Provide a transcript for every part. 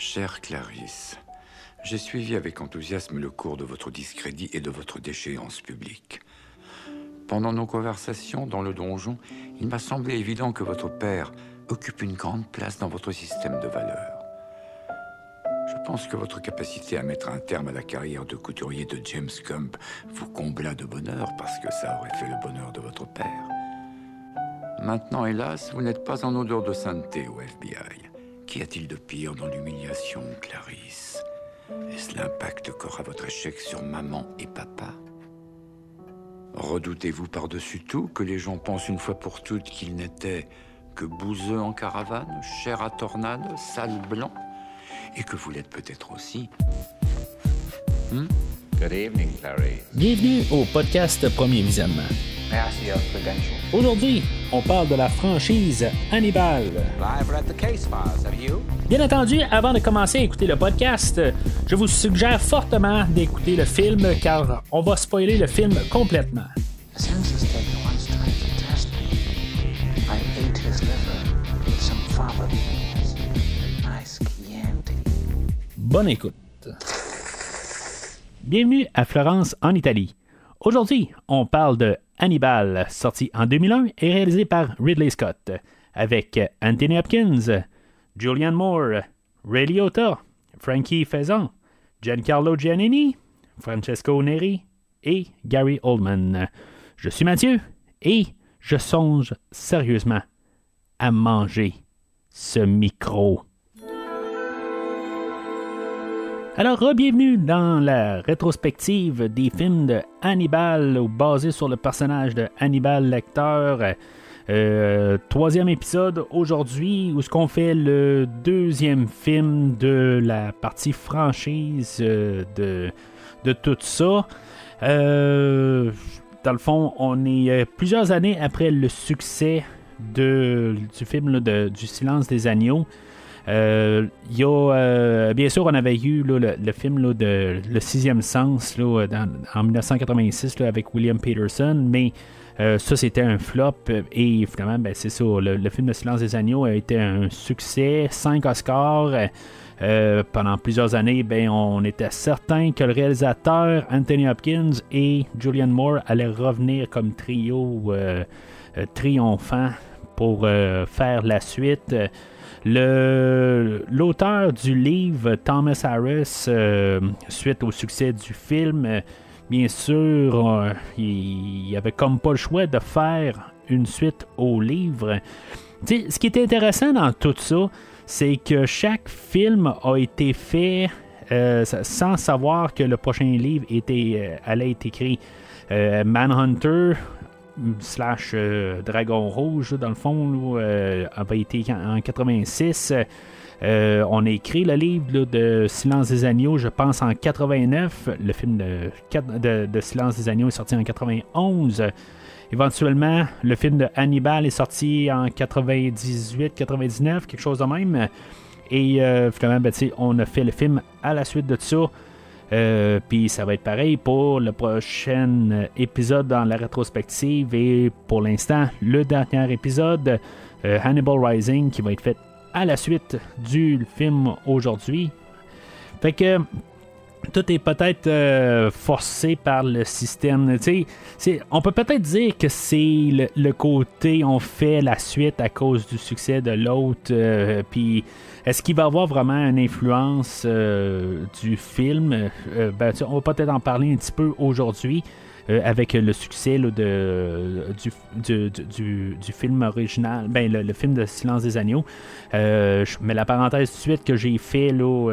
Chère Clarisse, j'ai suivi avec enthousiasme le cours de votre discrédit et de votre déchéance publique. Pendant nos conversations dans le donjon, il m'a semblé évident que votre père occupe une grande place dans votre système de valeurs. Je pense que votre capacité à mettre un terme à la carrière de couturier de James Cump vous combla de bonheur parce que ça aurait fait le bonheur de votre père. Maintenant, hélas, vous n'êtes pas en odeur de sainteté au FBI. Qu'y a-t-il de pire dans l'humiliation, Clarisse? Est-ce l'impact qu'aura votre échec sur maman et papa? Redoutez-vous par-dessus tout que les gens pensent une fois pour toutes qu'ils n'étaient que bouseux en caravane, chair à tornade, sale blanc et que vous l'êtes peut-être aussi. Hmm? Good evening, Larry. Bienvenue au podcast Premier Visionnement. Aujourd'hui, on parle de la franchise Hannibal. Bien entendu, avant de commencer à écouter le podcast, je vous suggère fortement d'écouter le film car on va spoiler le film complètement. Bonne écoute. Bienvenue à Florence en Italie. Aujourd'hui, on parle de Hannibal, sorti en 2001 et réalisé par Ridley Scott, avec Anthony Hopkins, Julianne Moore, Ray Liotta, Frankie Faison, Giancarlo Giannini, Francesco Neri et Gary Oldman. Je suis Mathieu et je songe sérieusement à manger ce micro. Alors, bienvenue dans la rétrospective des films de Hannibal, basés sur le personnage de Hannibal Lecter. Euh, troisième épisode aujourd'hui, où ce qu'on fait le deuxième film de la partie franchise euh, de, de tout ça. Euh, dans le fond, on est plusieurs années après le succès de, du film du Silence des Agneaux. Euh, y a, euh, bien sûr, on avait eu le, film de Le Sixième Sens en 1986 avec William Peterson, mais euh, ça, c'était un flop. Et finalement, ben, c'est ça. Le, film de Silence des Agneaux a été un succès. Cinq Oscars. pendant plusieurs années, ben, on était certain que le réalisateur Anthony Hopkins et Julianne Moore allaient revenir comme trio triomphant pour faire la suite. L'auteur du livre, Thomas Harris, euh, suite au succès du film, euh, bien sûr, euh, il, avait comme pas le choix de faire une suite au livre. ce qui est intéressant dans tout ça, c'est que chaque film a été fait sans savoir que le prochain livre était, allait être écrit. Manhunter slash euh, Dragon Rouge, dans le fond, euh, avait été en, 86. Euh, on a écrit le livre de Silence des Agneaux, je pense, en 89. Le film de, Silence des Agneaux est sorti en 91. Éventuellement, le film de Hannibal est sorti en 98-99, quelque chose de même. Et finalement, ben, on a fait le film à la suite de ça. Euh, puis ça va être pareil pour le prochain épisode dans la rétrospective et pour l'instant le dernier épisode euh, Hannibal Rising qui va être fait à la suite du film aujourd'hui. Fait que tout est peut-être euh, forcé par le système. on peut peut-être dire que c'est le, côté on fait la suite à cause du succès de l'autre. Puis est-ce qu'il va avoir vraiment une influence euh, du film? Euh, ben, On va peut-être en parler un petit peu aujourd'hui. Euh, avec le succès de, du, film original, ben, le, film de Silence des Agneaux. je mets la parenthèse tout de suite que j'ai fait, là,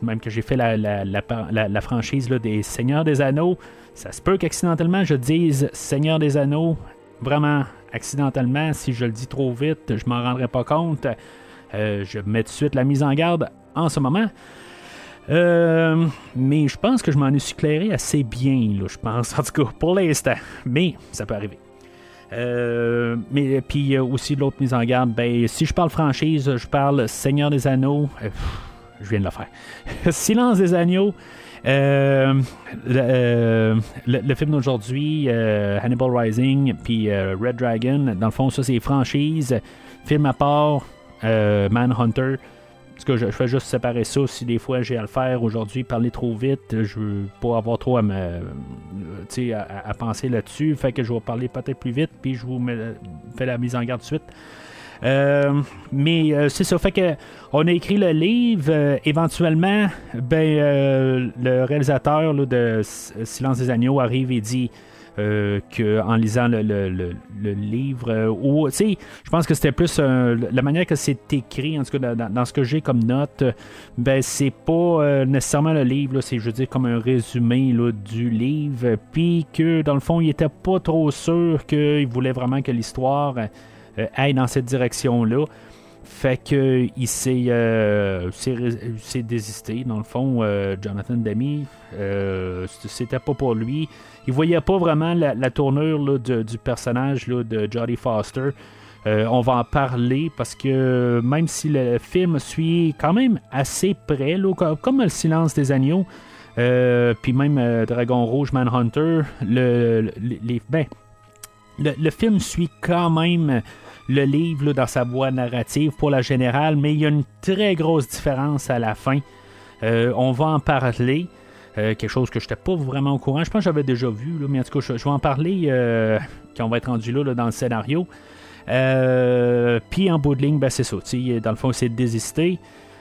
même que j'ai fait la, la, franchise des Seigneurs des Anneaux. Ça se peut qu'accidentellement je dise Seigneur des Anneaux, vraiment accidentellement, si je le dis trop vite, je m'en rendrai pas compte. Euh, je mets de suite la mise en garde en ce moment. Euh, mais je pense que je m'en ai éclairé assez bien, là, je pense, en tout cas, pour l'instant. Mais ça peut arriver. Euh, mais puis aussi l'autre mise en garde, ben, si je parle franchise, je parle Seigneur des Anneaux. je viens de le faire. Silence des Agneaux. le, film d'aujourd'hui, Hannibal Rising, puis Red Dragon, dans le fond, ça c'est franchise, film à part, euh, Manhunter. Je, fais juste séparer ça. Si des fois j'ai à le faire aujourd'hui, parler trop vite, je veux pas avoir trop à me, à, penser là-dessus. Fait que je vais parler peut-être plus vite, puis je vous fais la mise en garde de suite. Euh, mais euh, c'est ça, fait que on a écrit le livre. Euh, éventuellement, ben le réalisateur de Silence des agneaux arrive et dit euh, qu'en lisant le, livre. Euh, ou, tu sais, je pense que c'était plus la manière que c'est écrit, en tout cas dans, ce que j'ai comme note, ben c'est pas euh, nécessairement le livre, c'est, je veux dire, comme un résumé là, du livre. Puis que, dans le fond, il était pas trop sûr qu'il voulait vraiment que l'histoire aille dans cette direction-là. Fait que il s'est, désisté, dans le fond, Jonathan Demi. c'était pas pour lui il voyait pas vraiment la, tournure du personnage de Jodie Foster. Euh, on va en parler parce que même si le film suit quand même assez près, comme, Le silence des agneaux, euh, puis même euh, Dragon Rouge, Manhunter, le, ben, le, film suit quand même le livre dans sa voie narrative pour la générale, mais il y a une très grosse différence à la fin. on va en parler. Euh, quelque chose que je n'étais pas vraiment au courant. Je pense que j'avais déjà vu, mais en tout cas, je, vais en parler euh, quand on va être rendu là, dans le scénario. Euh, puis en bout de ligne, ben, c'est ça. Dans le fond, c'est désister.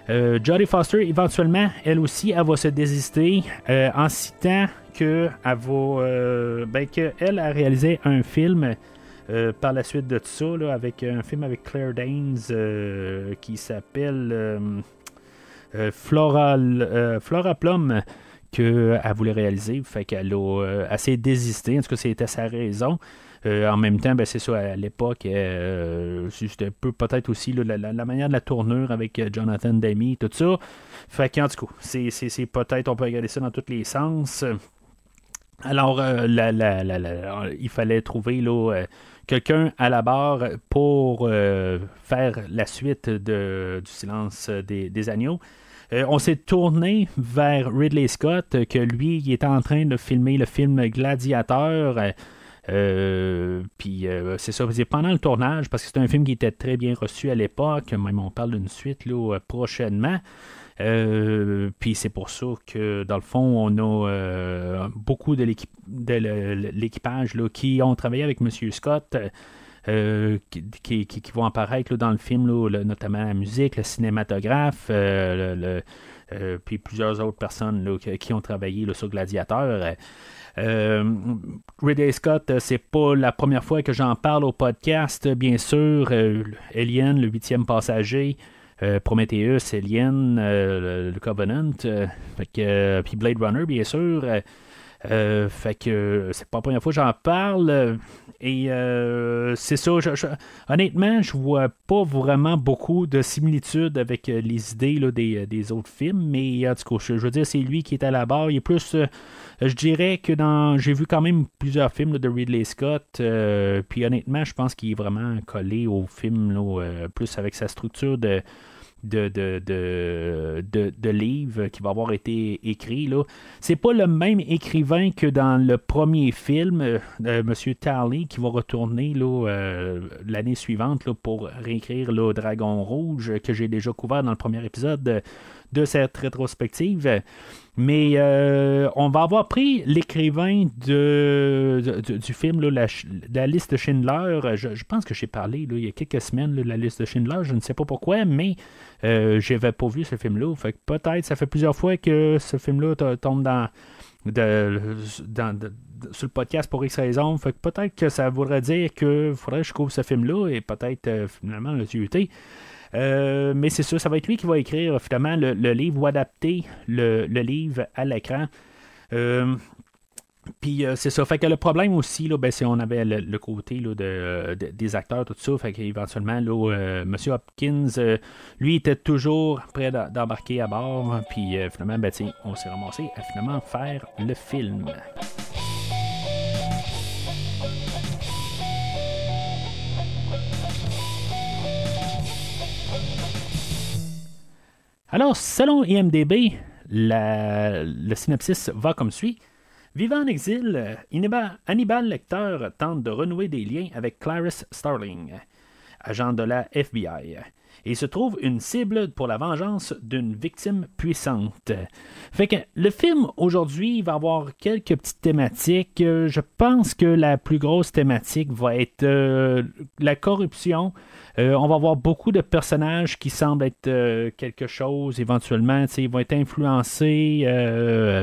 Jodie Foster, éventuellement, elle aussi, elle va se désister en citant que elle va, ben, qu'elle a réalisé un film par la suite de ça, avec un film avec Claire Danes qui s'appelle Flora, Flora Plum qu'elle voulait réaliser. Fait qu'elle a euh, assez désisté. En tout cas, c'était sa raison. Euh, en même temps, ben, c'est ça, à l'époque, euh, c'était peu peut-être aussi la, manière de la tournure avec Jonathan Demi, tout ça. Fait qu'en tout cas, c'est, peut-être, on peut regarder ça dans tous les sens. Alors, il fallait trouver là, quelqu'un à la barre pour faire la suite de, du silence des agneaux. Euh, on s'est tourné vers Ridley Scott, euh, que lui, il était en train de filmer le film Gladiateur. Euh, puis c'est ça, pendant le tournage, parce que c'est un film qui était très bien reçu à l'époque, même on parle d'une suite là, prochainement. Puis c'est pour ça que dans le fond, on a beaucoup de l'équipage qui ont travaillé avec M. Scott. Euh, qui, vont apparaître dans le film, notamment la musique, le cinématographe, euh, euh, puis plusieurs autres personnes qui ont travaillé sur Gladiateur. Ridley Scott, c'est pas la première fois que j'en parle au podcast, bien sûr. Alien, le huitième passager. Prometheus, Alien, le, Covenant, puis Blade Runner, bien sûr. fait que c'est pas la première fois que j'en parle. Et euh, c'est ça. honnêtement, je vois pas vraiment beaucoup de similitudes avec euh, les idées euh, des, autres films. Mais en tout cas, je, veux dire, c'est lui qui est à la barre. Il est plus. Je dirais que dans. J'ai vu quand même plusieurs films de Ridley Scott. puis honnêtement, je pense qu'il est vraiment collé au film, plus avec sa structure de de, de, de, livres qui va avoir été écrit. Là. C'est pas le même écrivain que dans le premier film, euh, M. Tarley, qui va retourner euh, l'année suivante là, pour réécrire le Dragon Rouge, que j'ai déjà couvert dans le premier épisode de cette rétrospective. Mais euh, on va avoir pris l'écrivain de, du film, la, la, liste de Schindler. Je, pense que j'ai parlé il y a quelques semaines de la liste de Schindler. Je ne sais pas pourquoi, mais euh, j'avais pas vu ce film-là. Fait peut-être, ça fait plusieurs fois que ce film-là tombe dans, sur le podcast pour X raisons. Fait peut-être que ça voudrait dire qu'il faudrait que je couvre ce film-là et peut-être euh, finalement le tuer. Euh, mais c'est sûr, ça va être lui qui va écrire finalement le, livre ou adapter le, livre à l'écran. Euh, puis euh, c'est ça. Fait que le problème aussi, là, ben, c'est on avait le, côté de, des acteurs, tout ça. Fait qu'éventuellement, là, M. Hopkins, lui, était toujours prêt d'embarquer à bord. Puis finalement, ben, on s'est ramassé à finalement faire le film. Alors, selon IMDB, le synopsis va comme suit. Vivant en exil, Hannibal Lecter tente de renouer des liens avec Clarice Starling, agent de la FBI. Et se trouve une cible pour la vengeance d'une victime puissante. Le film aujourd'hui va avoir quelques petites thématiques. Euh, je pense que la plus grosse thématique va être euh, la corruption. Euh, on va avoir beaucoup de personnages qui semblent être quelque chose éventuellement. Ils vont être influencés,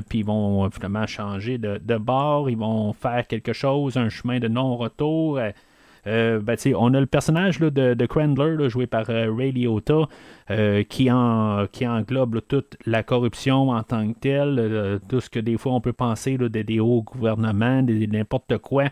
puis ils vont finalement changer de, bord, ils vont faire quelque chose, un chemin de non-retour. Euh, ben, on a le personnage de, de, Crandler, joué par euh, Ray Liotta, euh, qui, en, qui englobe toute la corruption en tant que telle, tout ce que des fois on peut penser de, des hauts gouvernements, n'importe quoi,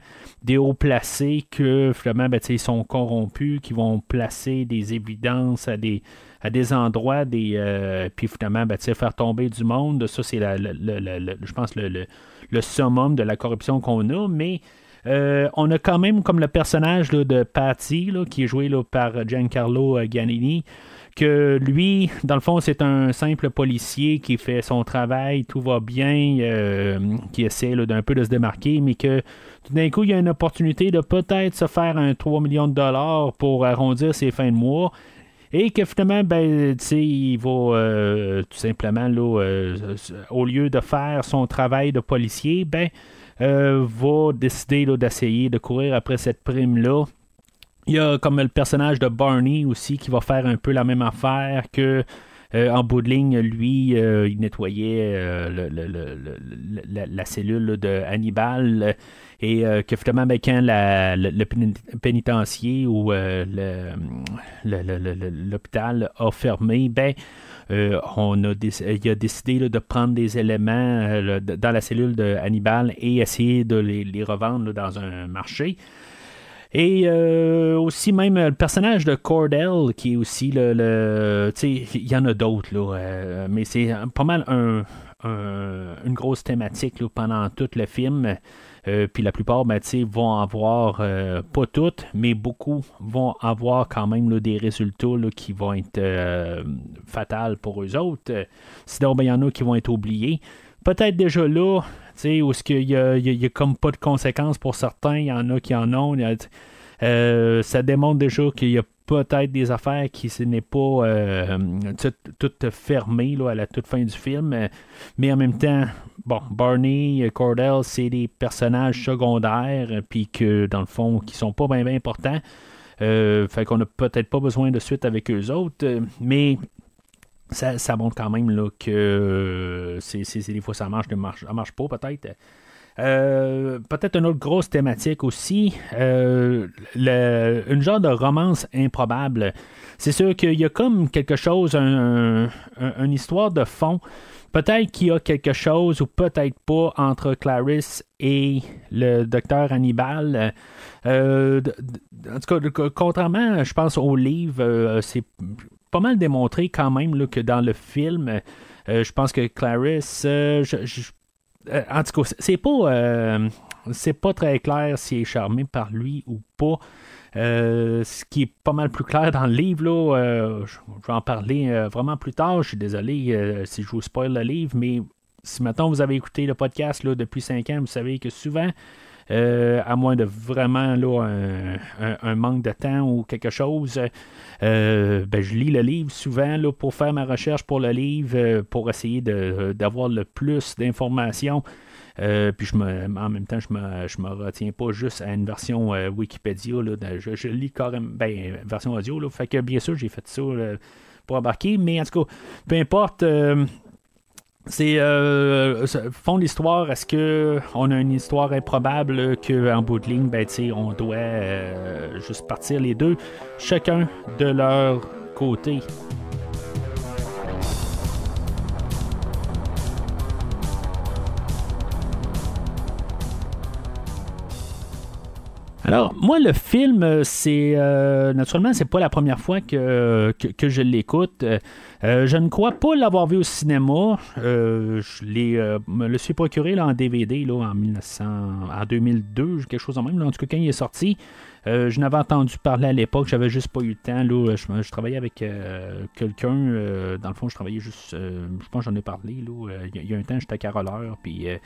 des hauts placés que finalement ben, ils sont corrompus, qui vont placer des évidences à des à des endroits, des, puis finalement, ben, faire tomber du monde. Ça, c'est, je pense, le, le, summum de la corruption qu'on a. Mais euh, on a quand même comme le personnage de Patty, qui est joué par Giancarlo Giannini, que lui, dans le fond, c'est un simple policier qui fait son travail, tout va bien, euh, qui essaie d'un peu de se démarquer, mais que tout d'un coup, il y a une opportunité de peut-être se faire un 3 millions de dollars pour arrondir ses fins de mois. Et que finalement, ben, il va euh, tout simplement, au lieu de faire son travail de policier, ben, euh, va décider d'essayer de courir après cette prime-là. Il y a comme le personnage de Barney aussi qui va faire un peu la même affaire que euh, en bout lui, euh, il nettoyait la, cellule de Hannibal et que finalement, ben, quand le pénitencier ou l'hôpital a fermé, ben, on a il a décidé de prendre des éléments euh, dans la cellule de Hannibal et essayer de les, revendre dans un marché. Et euh, aussi même le personnage de Cordell, qui est aussi le... le il y en a d'autres, là, mais c'est pas mal une grosse thématique pendant tout le film. Euh, puis la plupart, ben, vont avoir, euh, pas toutes, mais beaucoup vont avoir quand même des résultats qui vont être euh, fatals pour eux autres. Sinon, ben, il y en a qui vont être oubliés. Peut-être déjà là, où ce qu'il y a, comme pas de conséquences pour certains, il y en a qui en ont. ça démontre déjà qu'il y a peut-être des affaires qui ce n'est pas euh, tout, fermé à la toute fin du film. Mais en même temps, bon, Barney, Cordell, c'est des personnages secondaires, puis que dans le fond, qui sont pas bien importants. Euh, fait qu'on n'a peut-être pas besoin de suite avec eux autres, mais ça, ça montre quand même là, que c'est, des fois ça marche, ça marche pas peut-être. Euh, peut-être une autre grosse thématique aussi, euh, une genre de romance improbable. C'est sûr qu'il y a comme quelque chose, une histoire de fond. Peut-être qu'il y a quelque chose ou peut-être pas entre Clarisse et le docteur Hannibal. Euh, en tout cas, contrairement, je pense, au livre, c'est pas mal démontré quand même que dans le film, je pense que Clarisse, euh, en tout cas, c'est pas, euh, c'est pas très clair s'il est charmé par lui ou pas. Euh, ce qui est pas mal plus clair dans le livre, là, je vais en parler vraiment plus tard. Je suis désolé si je vous spoil le livre, mais si maintenant vous avez écouté le podcast là, depuis 5 ans, vous savez que souvent, à moins de vraiment là, un, manque de temps ou quelque chose, ben, je lis le livre souvent là, pour faire ma recherche pour le livre, pour essayer d'avoir le plus d'informations. Puis je me, en même temps, je me, je me retiens pas juste à une version Wikipédia. je, lis carrément, ben, version audio. Là, fait que bien sûr, j'ai fait ça pour embarquer. Mais en tout cas, peu importe c'est euh, fond l'histoire. Est-ce que on a une histoire improbable qu'en bout de ligne, ben, on doit euh, juste partir les deux, chacun de leur côté? Alors, moi, le film, c'est euh, naturellement, c'est pas la première fois que, que, je l'écoute. Euh, je ne crois pas l'avoir vu au cinéma. Euh, je me le suis procuré là, en DVD là, en, 1900, en 2002, quelque chose en même. en tout cas, quand il est sorti, je n'avais entendu parler à l'époque, j'avais juste pas eu le temps. Là, je, travaillais avec quelqu'un. dans le fond, je travaillais juste. je pense j'en ai parlé. Il y, a un temps, j'étais caroleur. Puis euh,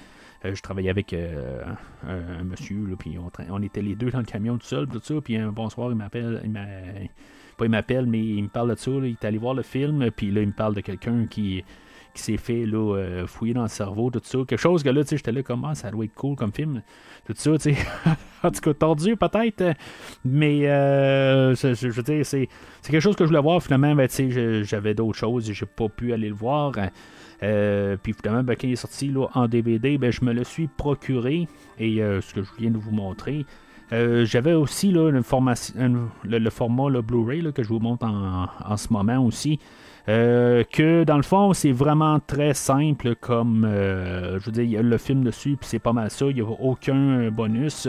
je travaillais avec euh, un, monsieur, puis on, était les deux dans le camion tout seul, tout ça, puis un bonsoir, il m'appelle, pas il m'appelle, mais il me parle de ça. il est allé voir le film, puis là, il me parle de quelqu'un qui, qui s'est fait là, euh, fouiller dans le cerveau, tout ça. Quelque chose que là, tu sais, j'étais là, comment ça doit être cool comme film, tout ça, tu sais. en tout cas, tordu peut-être, mais euh, je, veux dire, c'est, quelque chose que je voulais voir. Finalement, ben, tu sais, j'avais d'autres choses et j'ai pas pu aller le voir. Euh, puis finalement, ben, quand il est sorti là, en DVD, ben, je me le suis procuré. Et ce que je viens de vous montrer, j'avais aussi là, le, format Blu-ray que je vous montre en, en, ce moment aussi. Euh, que dans le fond, c'est vraiment très simple comme, euh, je veux dire, il y a le film dessus, puis c'est pas mal ça, il n'y a aucun bonus.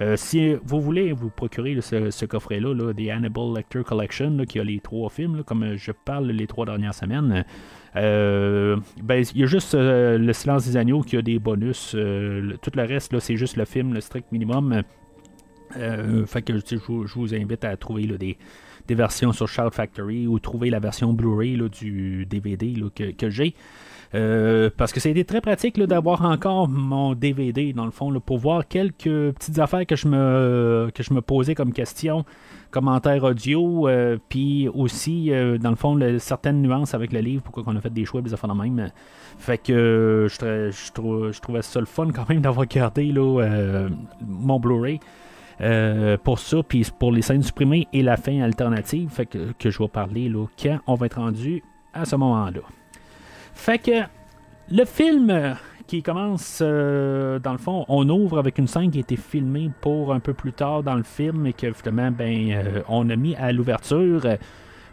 Euh, si vous voulez vous procurer ce, coffret-là, là, des Hannibal Lecter Collection, qui a les trois films, comme je parle les trois dernières semaines, ben, il y a juste Le silence des agneaux qui a des bonus. tout le reste, c'est juste le film, le strict minimum. je, vous invite à trouver des, versions sur Shout Factory ou trouver la version Blu-ray du DVD que, j'ai. Euh, parce que c'était très pratique d'avoir encore mon DVD, dans le fond, pour voir quelques petites affaires que je me, que je me posais comme question, commentaires audio, euh, puis aussi, euh, dans le fond, certaines nuances avec le livre, pourquoi on a fait des choix, des affaires de même. Fait que je, je, trouvais ça le fun quand même d'avoir gardé mon Blu-ray. Euh, pour ça, puis pour les scènes supprimées et la fin alternative, fait que, que je vais parler là, quand on va être rendu à ce moment-là. Fait que le film qui commence, euh, dans le fond, on ouvre avec une scène qui a été filmée pour un peu plus tard dans le film et que finalement, ben, euh, on a mis à l'ouverture.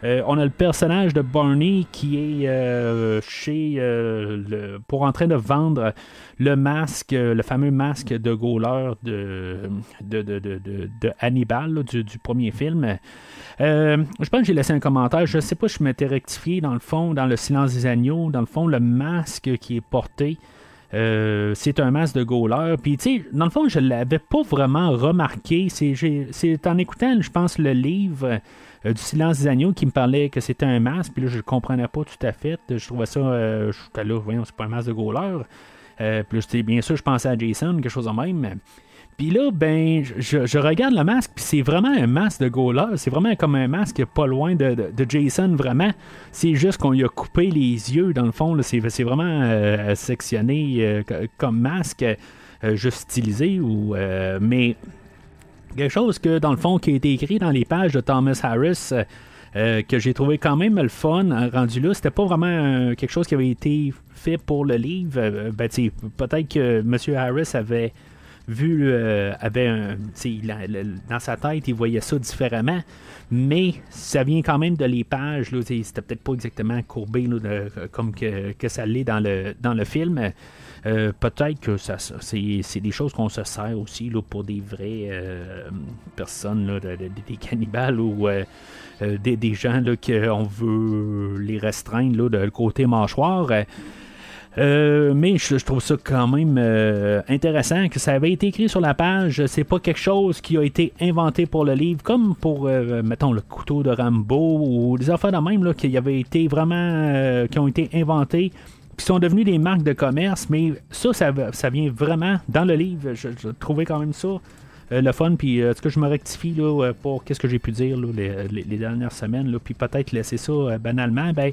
Euh, on a le personnage de Barney qui est chez euh, pour en train de vendre le masque, le fameux masque de Gauler de, de, Hannibal du, premier film. je pense que j'ai laissé un commentaire. Je ne sais pas si je m'étais rectifié dans le fond, dans le silence des agneaux. Dans le fond, le masque qui est porté. C'est un masque de Gauler. Puis, tu sais, dans le fond, je ne l'avais pas vraiment remarqué. C'est en écoutant, je pense, le livre euh, du silence des agneaux qui me parlait que c'était un masque, puis là, je ne comprenais pas tout à fait. Je trouvais ça, euh, je là, voyons, c'est pas un masque de Gauler. Euh, puis bien sûr, je pensais à Jason, quelque chose de même. Puis là, ben, je, regarde le masque, puis c'est vraiment un masque de Gauler. C'est vraiment comme un masque pas loin de, Jason, vraiment. C'est juste qu'on lui a coupé les yeux, dans le fond. C'est vraiment sectionné comme masque, juste stylisé. Ou, mais Quelque chose que, dans le fond, qui a été écrit dans les pages de Thomas Harris, euh, euh, que j'ai trouvé quand même le fun, hein, rendu là. C'était pas vraiment quelque chose qui avait été fait pour le livre. Euh, ben, peut-être que M. Harris avait vu, avait un, dans sa tête, il voyait ça différemment, mais ça vient quand même de les pages. C'était peut-être pas exactement courbé comme que, que ça l'est dans le, dans le film. Euh, peut-être que ça, c'est, des choses qu'on se sert aussi là, pour des vraies euh, personnes, des cannibales ou euh, des, gens là, qu'on veut les restreindre de côté mâchoire. Mais je, trouve ça quand même intéressant que ça avait été écrit sur la page. C'est pas quelque chose qui a été inventé pour le livre, comme pour, mettons, le couteau de Rambo ou des affaires de même là, qui avaient été vraiment, qui ont été inventés qui sont devenus des marques de commerce, mais ça, ça, vient vraiment dans le livre. Je, trouvais quand même ça euh, le fun, puis euh, ce que je me rectifie là, euh, pour qu'est-ce que j'ai pu dire les, dernières semaines, puis peut-être laisser ça banalement, ben,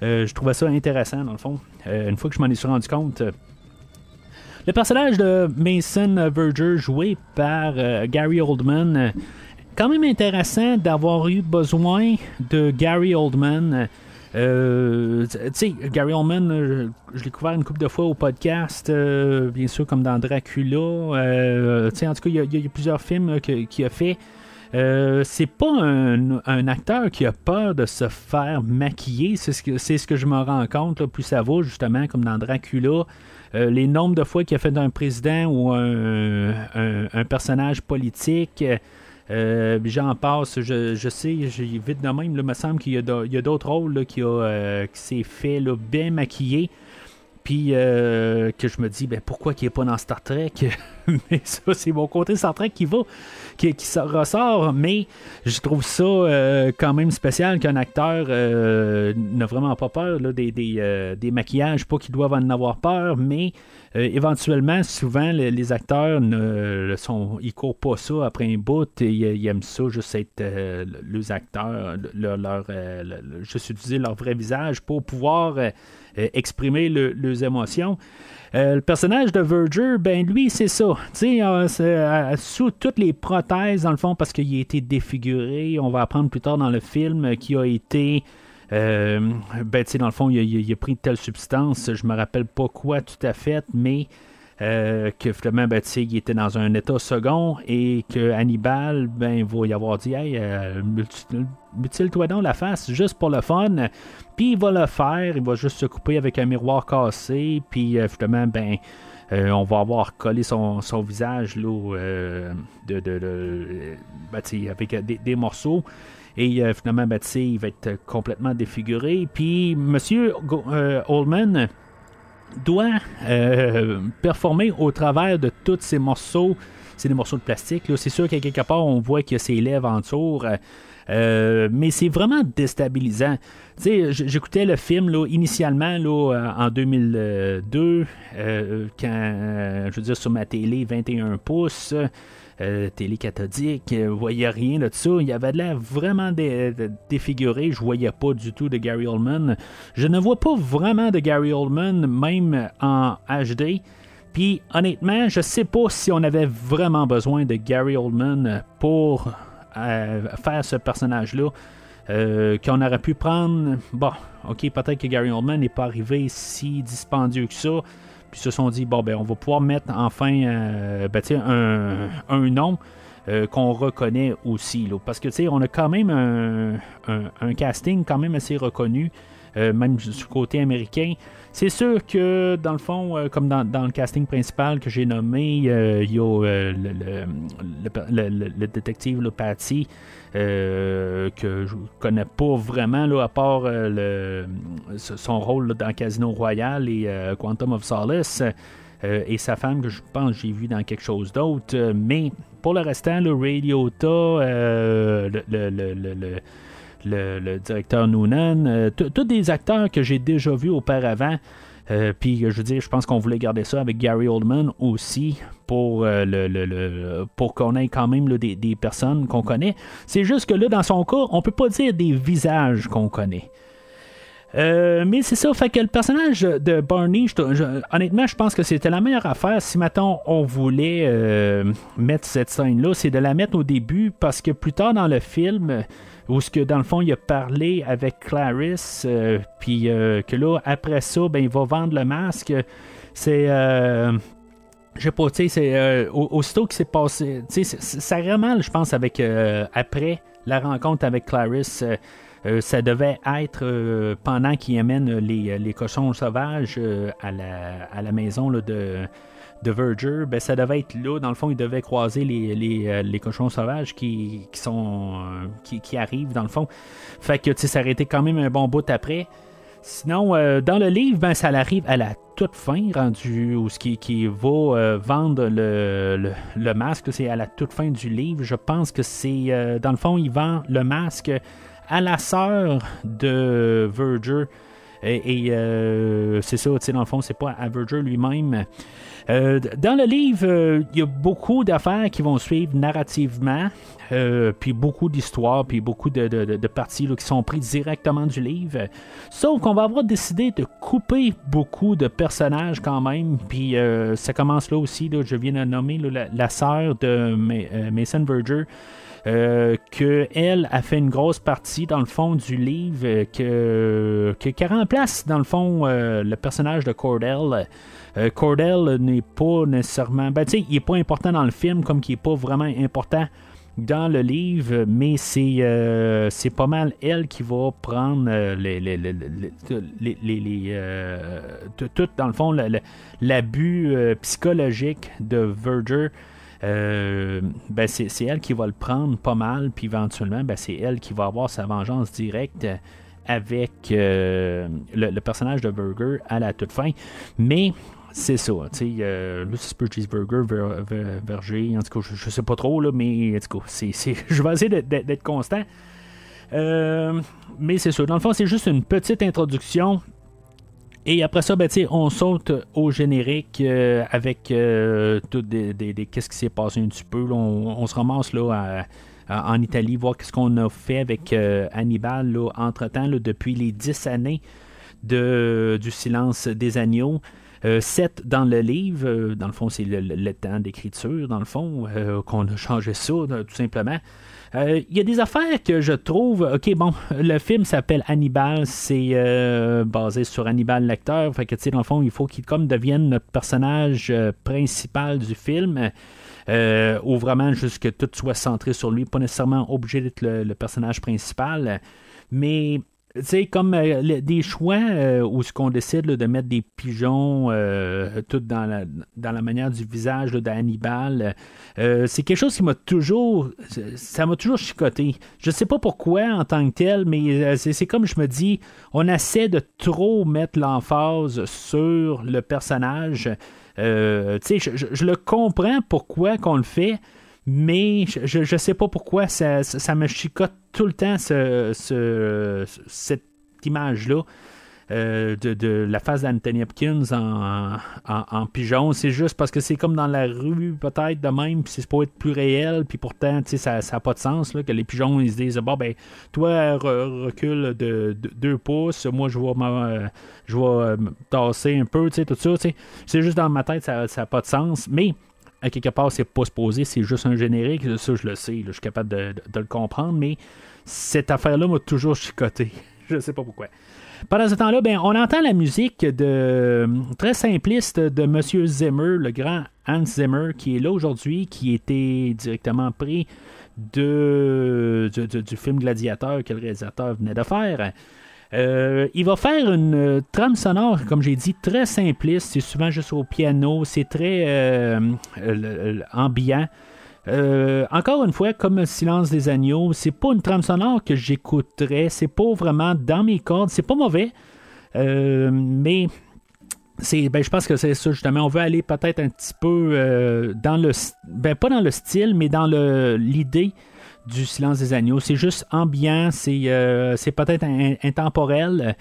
je trouvais ça intéressant dans le fond. une fois que je m'en suis rendu compte. le personnage de Mason Verger, joué par Gary Oldman, quand même intéressant d'avoir eu besoin de Gary Oldman. Euh, tu sais, Gary Oldman, euh, je, l'ai couvert une couple de fois au podcast, euh, bien sûr, comme dans Dracula. en tout cas, il y, a plusieurs films qu'il a fait. C'est pas un, acteur qui a peur de se faire maquiller, c'est ce que, je me rends compte, plus ça va, justement, comme dans Dracula. les nombres de fois qu'il a fait d'un président ou un, personnage politique, euh, j'en passe, je, je sais, vite de même, il me semble qu'il y a d'autres rôles qui, euh, s'est fait bien maquillé. Puis euh, que je me dis, ben, pourquoi il n'est pas dans Star Trek? mais ça, c'est mon côté central qui va, qui, qui ressort. Mais je trouve ça euh, quand même spécial qu'un acteur euh, n'a vraiment pas peur des, des, maquillages. Pas qu'ils doivent en avoir peur, mais éventuellement, souvent, les, acteurs ne sont, ils courent pas ça après un bout. Ils aiment ça, juste être les acteurs, leur, leur juste utiliser leur vrai visage pour pouvoir exprimer leurs émotions. Euh, le personnage de Verger, ben lui, c'est ça. Euh, euh, sous toutes les prothèses, dans le fond, parce qu'il a été défiguré. On va apprendre plus tard dans le film qu'il a été. ben, dans le fond, il a, pris telle substance. Je me rappelle pas quoi tout à fait, mais. Que finalement, ben, il était dans un état second et que Hannibal ben, va y avoir dit Hey, mutile-toi donc la face juste pour le fun. Puis il va le faire, il va juste se couper avec un miroir cassé, puis euh, finalement, ben. Euh, on va avoir collé son, visage là, euh, de, ben, avec des, morceaux. Et finalement, ben, il va être complètement défiguré. Puis Monsieur Oldman doit performer au travers de tous ces morceaux. C'est des morceaux de plastique. C'est sûr qu'à quelque part, on voit a ses lèvres en dessous. Euh, mais c'est vraiment déstabilisant. J'écoutais le film là, initialement là, euh, en 2002, euh, quand, je veux dire, sur ma télé 21 pouces. Télé cathodique, je voyais rien de ça. Il avait l'air vraiment défiguré. Je voyais pas du tout de Gary Oldman. Je ne vois pas vraiment de Gary Oldman, même en HD. Puis honnêtement, je sais pas si on avait vraiment besoin de Gary Oldman pour faire ce personnage-là. Euh, qu'on aurait pu prendre. Bon, ok, peut-être que Gary Oldman n'est pas arrivé si dispendieux que ça. Puis se sont dit, bon, ben, on va pouvoir mettre enfin euh, ben, un, un, nom. Euh, qu'on reconnaît aussi. Parce que tu sais, on a quand même un, un, casting quand même assez reconnu, même du côté américain. C'est sûr que, dans le fond, euh, comme dans, le casting principal que j'ai nommé, euh, il y a euh, le, détective le Patty, que je connais pas vraiment, là, à part son rôle dans Casino Royale et Quantum of Solace. et sa femme, que je pense j'ai vu dans quelque chose d'autre. mais pour le restant, le Radiota, le le, directeur Noonan, euh, tous des acteurs que j'ai déjà vus auparavant. Euh, puis je veux dire, je pense qu'on voulait garder ça avec Gary Oldman aussi pour, euh, le, pour qu'on ait quand même des, personnes qu'on connaît. C'est juste que là, dans son cas, on peut pas dire des visages qu'on connaît. mais c'est ça, fait que le personnage de Barney, honnêtement, je pense que c'était la meilleure affaire. Si maintenant on voulait mettre cette scène-là, c'est de la mettre au début parce que plus tard dans le film, où ce que dans le fond il a parlé avec Clarisse, euh, puis euh, que là après ça, ben il va vendre le masque. C'est euh, je sais pas, tu sais, c'est aussitôt que c'est passé, tu sais, ça vraiment, je pense, avec après la rencontre avec Clarisse. ça devait être pendant qu'il amène les, les cochons sauvages à, la, à la maison là, de, de Verger, ben, ça devait être là. Dans le fond, il devait croiser les, les, euh, cochons sauvages qui, qui sont euh, qui, arrivent, dans le fond. Fait que ça aurait été quand même un bon bout après. Sinon, euh, dans le livre, ben, ça arrive à la toute fin, rendu où ce qui, qui va vendre le, le, masque, c'est à la toute fin du livre. Je pense que c'est. dans le fond, il vend le masque à la sœur de Verger. Et, c'est ça, dans le fond, c'est pas à Verger lui-même. Euh, dans le livre, euh, il y a beaucoup d'affaires qui vont suivre narrativement, euh, puis beaucoup d'histoires, puis beaucoup de, parties qui sont prises directement du livre. Sauf qu'on va avoir décidé de couper beaucoup de personnages quand même, puis ça commence là aussi, je viens de nommer la, sœur de Mason Verger. que elle a fait une grosse partie dans le fond du livre que, que qui remplace dans le fond le personnage de Cordell euh, Cordell n'est pas nécessairement. Ben, il n'est pas important dans le film comme il n'est pas vraiment important dans le livre, mais c'est euh, c'est pas mal elle qui va prendre euh, les, les, tout, dans le fond l'abus psychologique de Verger. ben c'est elle qui va le prendre pas mal, puis éventuellement, ben c'est elle qui va avoir sa vengeance directe avec le, personnage de Burger à la toute fin. Mais c'est ça. Tu sais, euh, là, c'est Burger, Verger, en tout cas, je, sais pas trop, là, mais en tout cas, je vais essayer d'être, constant. Euh, mais c'est ça. Dans le fond, c'est juste une petite introduction. Et après ça, ben, on saute au générique euh, avec tout des, qu'est-ce qui s'est passé un petit peu. on, se ramasse là en Italie, voir qu'est-ce qu'on a fait avec Hannibal entre-temps, depuis les 10 années de, du silence des agneaux. 7 euh, dans le livre, euh, dans le fond, c'est le, temps d'écriture, dans le fond, euh, qu'on a changé ça, tout simplement. Il y a des affaires que je trouve. Ok, bon, le film s'appelle Hannibal, c'est basé sur Hannibal Lecter. Fait que, tu sais, dans le fond, il faut qu'il comme devienne notre personnage principal du film. ou vraiment juste que tout soit centré sur lui, pas nécessairement obligé d'être le personnage principal. Mais sais, comme euh, des choix euh, où ce qu'on décide de mettre des pigeons euh, tout dans la, manière du visage d'Hannibal, c'est quelque chose qui m'a toujours. Ça m'a toujours chicoté. Je sais pas pourquoi en tant que tel, mais c'est comme je me dis, on essaie de trop mettre l'emphase sur le personnage. tu sais, je, le comprends pourquoi qu'on le fait mais je ne sais pas pourquoi ça, ça, me chicote tout le temps ce, cette image-là. Euh, de, la face d'Anthony Hopkins en, en, pigeon. C'est juste parce que c'est comme dans la rue, peut-être de même, puis c'est pas être plus réel, puis pourtant, ça n'a pas de sens là, que les pigeons ils se disent Bon, ben, toi, recule de, deux pouces, moi, je vais, je vais tasser un peu, tout ça. C'est juste dans ma tête, ça n'a pas de sens. Mais à quelque part, c'est pas supposé, c'est juste un générique. Ça, je le sais, je suis capable de, le comprendre, mais cette affaire-là m'a toujours chicoté. je sais pas pourquoi. Pendant ce temps-là, ben, on entend la musique de très simpliste de M. Zimmer, le grand Hans Zimmer, qui est là aujourd'hui, qui était directement pris de, du film Gladiateur que le réalisateur venait de faire. Euh, il va faire une euh, trame sonore, comme j'ai dit, très simpliste. C'est souvent juste au piano. C'est très euh, ambiant. encore une fois, comme Silence des agneaux, c'est pas une trame sonore que j'écouterais. C'est pas vraiment dans mes cordes. C'est pas mauvais. mais ben, je pense que c'est ça justement. On veut aller peut-être un petit peu dans le, ben, pas dans le style, mais dans l'idée du Silence des Agneaux. C'est juste ambiant, c'est, euh, peut-être intemporel.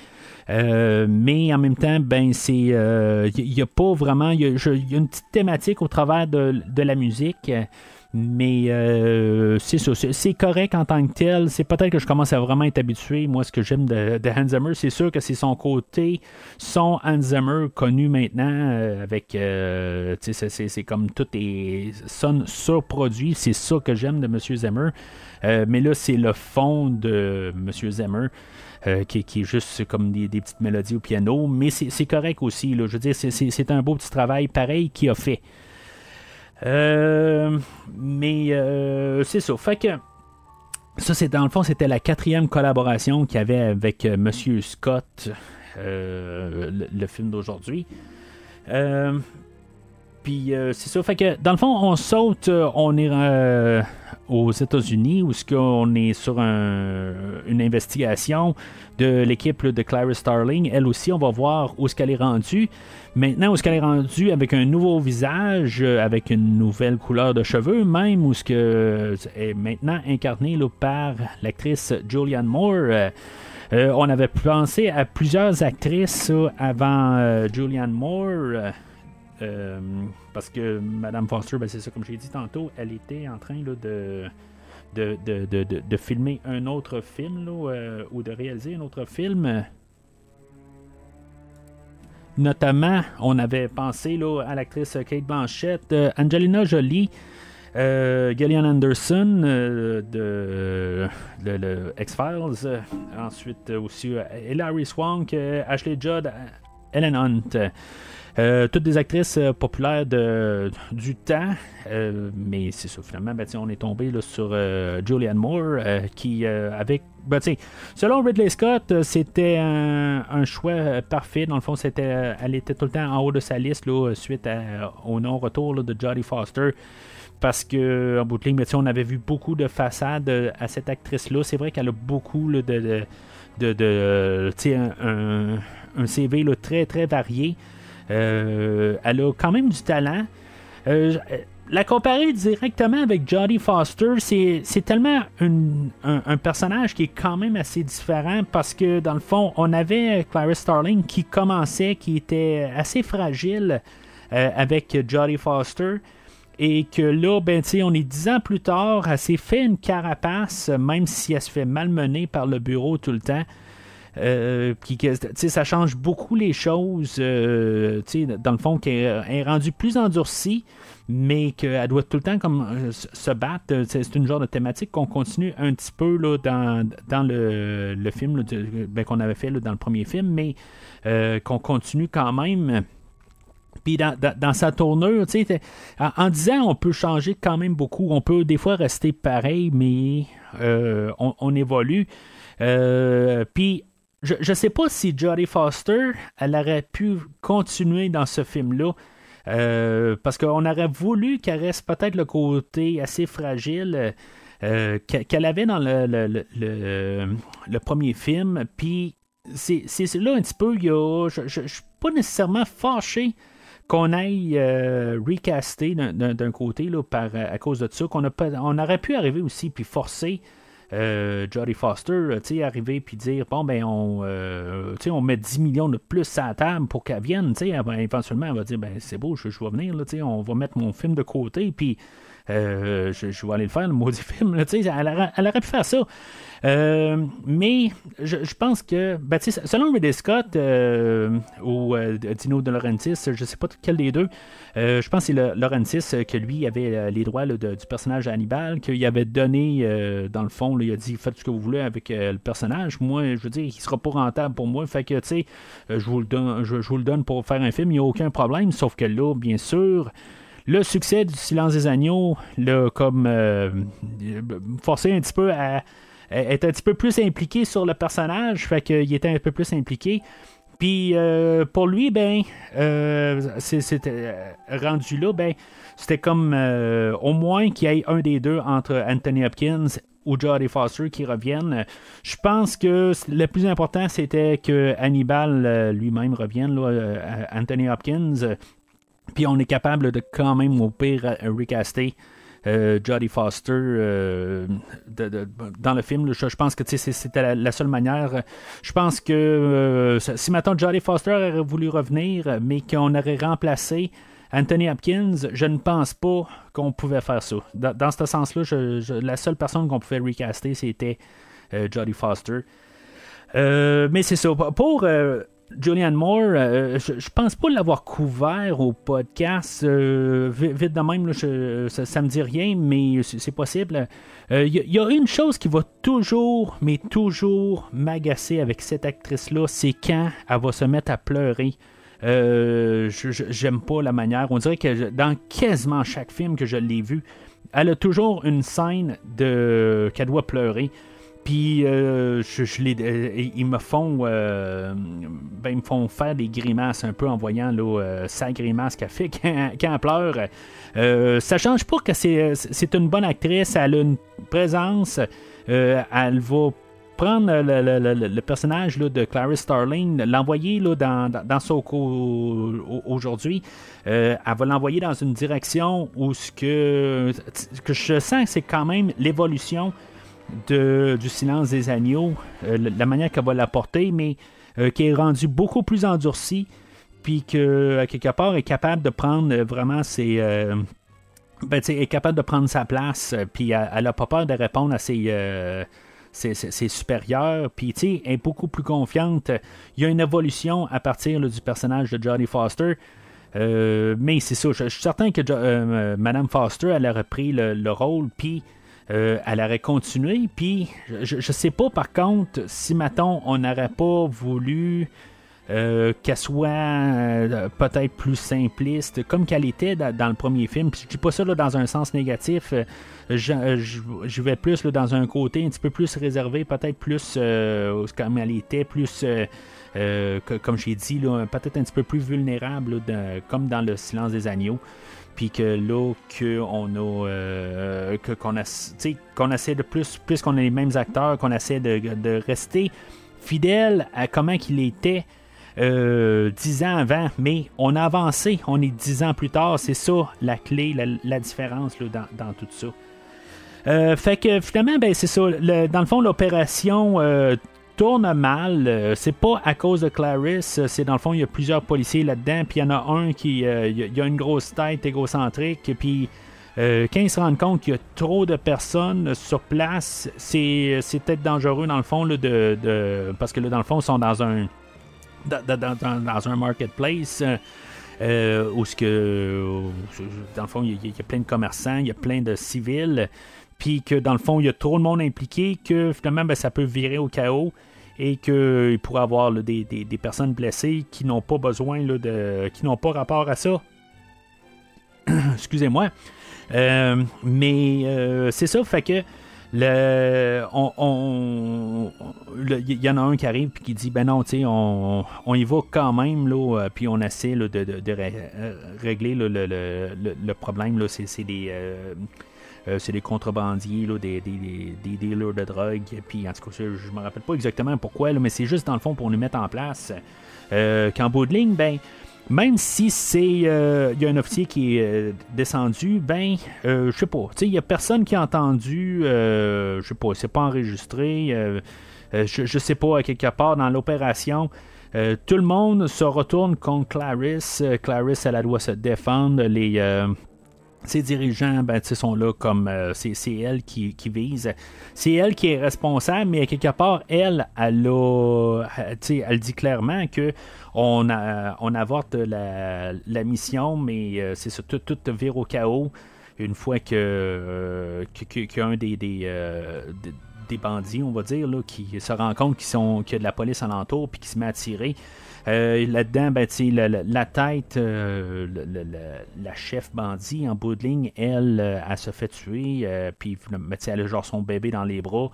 Euh, mais en même temps, ben c'est il euh, n'y a pas vraiment. Il y, a une petite thématique au travers de, de la musique. Mais c'est ça, c'est correct en tant que tel. C'est peut-être que je commence à vraiment être habitué. Moi, ce que j'aime de, Hans Zimmer, c'est sûr que c'est son côté, son Hans Zimmer connu maintenant, avec, c'est comme tout est sonne surproduit. C'est ça que j'aime de M. Zimmer. mais là, c'est le fond de M. Zimmer. qui, qui, est juste comme des, petites mélodies au piano, mais c'est correct aussi. Là. Je veux dire, c'est un beau petit travail pareil qu'il a fait. Euh, mais euh, c'est ça. Fait que ça, c'est dans le fond, c'était la quatrième collaboration qu'il y avait avec euh, Monsieur Scott, le, film d'aujourd'hui. Puis c'est ça. Fait que dans le fond, on saute, on est aux États-Unis où est on est sur une investigation de l'équipe de Clarice Starling. Elle aussi, on va voir où est-ce qu'elle est rendue. Maintenant, où est-ce qu'elle est rendue avec un nouveau visage, euh, avec une nouvelle couleur de cheveux, même où ce que est maintenant incarnée par l'actrice Julianne Moore. Euh, euh, on avait pensé à plusieurs actrices avant Julianne Moore. Parce que Madame Foster, ben, c'est ça, comme j'ai dit tantôt, elle était en train de, de, filmer un autre film ou de réaliser un autre film. Notamment, on avait pensé à l'actrice Kate Blanchett, euh, Angelina Jolie, euh, Gillian Anderson euh, de, de, X-Files, ensuite aussi Hilary Swank, Ashley Judd, Ellen Hunt. Euh, toutes des actrices euh, populaires du temps, euh, mais c'est ça, finalement, ben, on est tombé sur Julianne Moore, qui, avec. Ben, selon Ridley Scott, c'était un, choix parfait. Dans le fond, c'était, elle était tout le temps en haut de sa liste suite au non-retour de Jodie Foster parce que en bout de ligne, ben, on avait vu beaucoup de façades à cette actrice-là. C'est vrai qu'elle a beaucoup de, de, de un, CV très très varié. Elle a quand même du talent la comparer directement avec Jodie Foster, c'est tellement un, personnage qui est quand même assez différent parce que dans le fond, on avait Clarice Starling qui commençait, qui était assez fragile euh, avec Jodie Foster. Et que là, ben, on est dix ans plus tard, elle s'est fait une carapace, même si elle se fait malmener par le bureau tout le temps. Euh, ça change beaucoup les choses. Euh, dans le fond, qu'elle est rendue plus endurcie mais qu'elle doit tout le temps comme euh, se battre. C'est une genre de thématique qu'on continue un petit peu là, dans, dans le, le film ben, qu'on avait fait dans le premier film, mais qu'on continue quand même. Puis dans, dans, sa tournure, en, en disant on peut changer quand même beaucoup. On peut des fois rester pareil, mais on, évolue. Puis je ne sais pas si Jodie Foster, elle aurait pu continuer dans ce film-là. Euh, parce qu'on aurait voulu qu'elle reste peut-être le côté assez fragile euh, qu'elle avait dans le, premier film. Puis c'est là un petit peu, je ne suis pas nécessairement fâché qu'on aille euh, recaster d'un côté là, à cause de ça, qu'on on aurait pu arriver aussi puis forcer euh, Jodie Foster, tu sais, arriver puis dire bon ben on, euh, on met 10 millions de plus à la table pour qu'elle vienne, tu sais, éventuellement elle va dire ben c'est beau, je, je vais venir, tu sais, on va mettre mon film de côté puis euh, je, vais aller le faire, le maudit film. Là, elle, elle, aurait pu faire ça. Euh, mais je, pense que, ben, selon Ridley Scott euh, ou Dino De Laurentiis, je sais pas quel des deux, je pense que c'est Laurentiis que lui avait les droits du personnage Hannibal, qu'il avait donné, dans le fond, il a dit faites ce que vous voulez avec le personnage. Moi, je veux dire, il sera pas rentable pour moi. Fait que, tu sais, je, vous le donne, je, vous le donne pour faire un film, il n'y a aucun problème. Sauf que là, bien sûr, le succès du Silence des Agneaux l'a comme euh, forcé un petit peu à, être un petit peu plus impliqué sur le personnage, fait qu'il était un peu plus impliqué. Puis euh, pour lui, ben, euh, c'était rendu là, ben, c'était comme au moins qu'il y ait un des deux entre Anthony Hopkins ou Jodie Foster qui reviennent. Je pense que le plus important, c'était que Hannibal lui-même revienne, là, Anthony Hopkins, puis on est capable de quand même au pire recaster euh, Jodie Foster euh, dans le film. Je, pense que c'était la, seule manière. Je pense que euh, si maintenant Jodie Foster aurait voulu revenir, mais qu'on aurait remplacé Anthony Hopkins, je ne pense pas qu'on pouvait faire ça. Dans, ce sens-là, la seule personne qu'on pouvait recaster, c'était Jodie Foster. mais c'est ça. Pour Julianne Moore, euh, je, pense pas l'avoir couvert au podcast. Euh, vite de même, ça, me dit rien, mais c'est possible. Il euh, y, a une chose qui va toujours, mais toujours m'agacer avec cette actrice-là, c'est quand elle va se mettre à pleurer. J'aime pas la manière. On dirait que dans quasiment chaque film que je l'ai vu, elle a toujours une scène de qu'elle doit pleurer. Puis euh, je, euh, ils me font euh, ben, ils me font faire des grimaces un peu en voyant là, sa grimace qu'elle fait quand, elle pleure. ça change pas que c'est, une bonne actrice, elle a une présence, elle va prendre le, personnage de Clarice Starling, l'envoyer dans, dans, dans aujourd'hui, elle va l'envoyer dans une direction où ce que, que je sens c'est quand même l'évolution de, du silence des agneaux, euh, la manière qu'elle va l'apporter, mais euh, qui est rendue beaucoup plus endurcie, puis que, quelque part, est capable de prendre vraiment ses. Euh, ben, est capable de prendre sa place, puis elle n'a pas peur de répondre à ses. ses, supérieurs, puis tu est beaucoup plus confiante. Il y a une évolution à partir du personnage de Jodie Foster. mais c'est ça, je, suis certain que Madame Foster, elle a repris le rôle, puis euh, elle aurait continué. Puis, je, ne sais pas par contre si, maintenant on n'aurait pas voulu euh, qu'elle soit euh, peut-être plus simpliste, comme qu'elle était dans, le premier film. Puis, je dis pas ça dans un sens négatif. Je, vais plus dans un côté un petit peu plus réservé, peut-être plus comme elle était, plus. comme j'ai dit, peut-être un petit peu plus vulnérable, comme dans le silence des agneaux puis que là qu'on a euh, qu'on a qu'on essaie de plus plus qu'on a les mêmes acteurs qu'on essaie de, rester fidèle à comment il était dix ans avant, mais on a avancé, on est dix ans plus tard, c'est ça la clé, la, différence dans, tout ça. fait que finalement, ben, c'est ça. dans le fond, l'opération tourne mal. Euh, c'est pas à cause de Clarice, c'est dans le fond, il y a plusieurs policiers là-dedans, puis il y en a un qui euh, a une grosse tête égocentrique, puis euh, quand ils se rendent compte qu'il y a trop de personnes sur place, c'est, peut-être dangereux dans le fond de, parce que là, dans le fond, ils sont dans un dans, un marketplace. où ce que dans le fond il y, a plein de commerçants, il y a plein de civils, puis que dans le fond il y a trop de monde impliqué que finalement ben, ça peut virer au chaos et qu'il pourrait y avoir des, personnes blessées qui n'ont pas besoin de. qui n'ont pas rapport à ça. Excusez-moi. Euh, mais euh, c'est ça, fait que le, on, il y en a un qui arrive et qui dit ben non, tu on, on y va quand même là, euh, puis on essaie de, régler le, problème là, c'est des euh, c'est des contrebandiers, des, dealers de drogue. Puis en tout cas, je me rappelle pas exactement pourquoi, mais c'est juste dans le fond pour nous mettre en place. Euh, qu'en bout de ligne, ben, même si c'est euh, il y a un officier qui est descendu, ben je sais pas, il y a personne qui a entendu, je sais pas, c'est pas enregistré, je, je sais pas quelque part dans l'opération. tout le monde se retourne contre Clarisse. Clarisse, elle, elle doit se défendre. Les, ces dirigeants ben, sont là comme euh, c'est, elle qui, vise. C'est elle qui est responsable, mais quelque part, elle, elle, a, elle dit clairement que on, on avorte la, mission, mais euh, c'est ça, tout, tout vire au chaos une fois que, euh, qu'un des, des, des, bandits, on va dire, là, qui se rend compte qu'ils sont, qu'il y a de la police alentour puis qui se met à tirer. Euh, là-dedans, ben, la, la, tête, euh, la chef bandit en bout de ligne, elle, euh, elle se fait tuer, puis elle a genre son bébé dans les bras.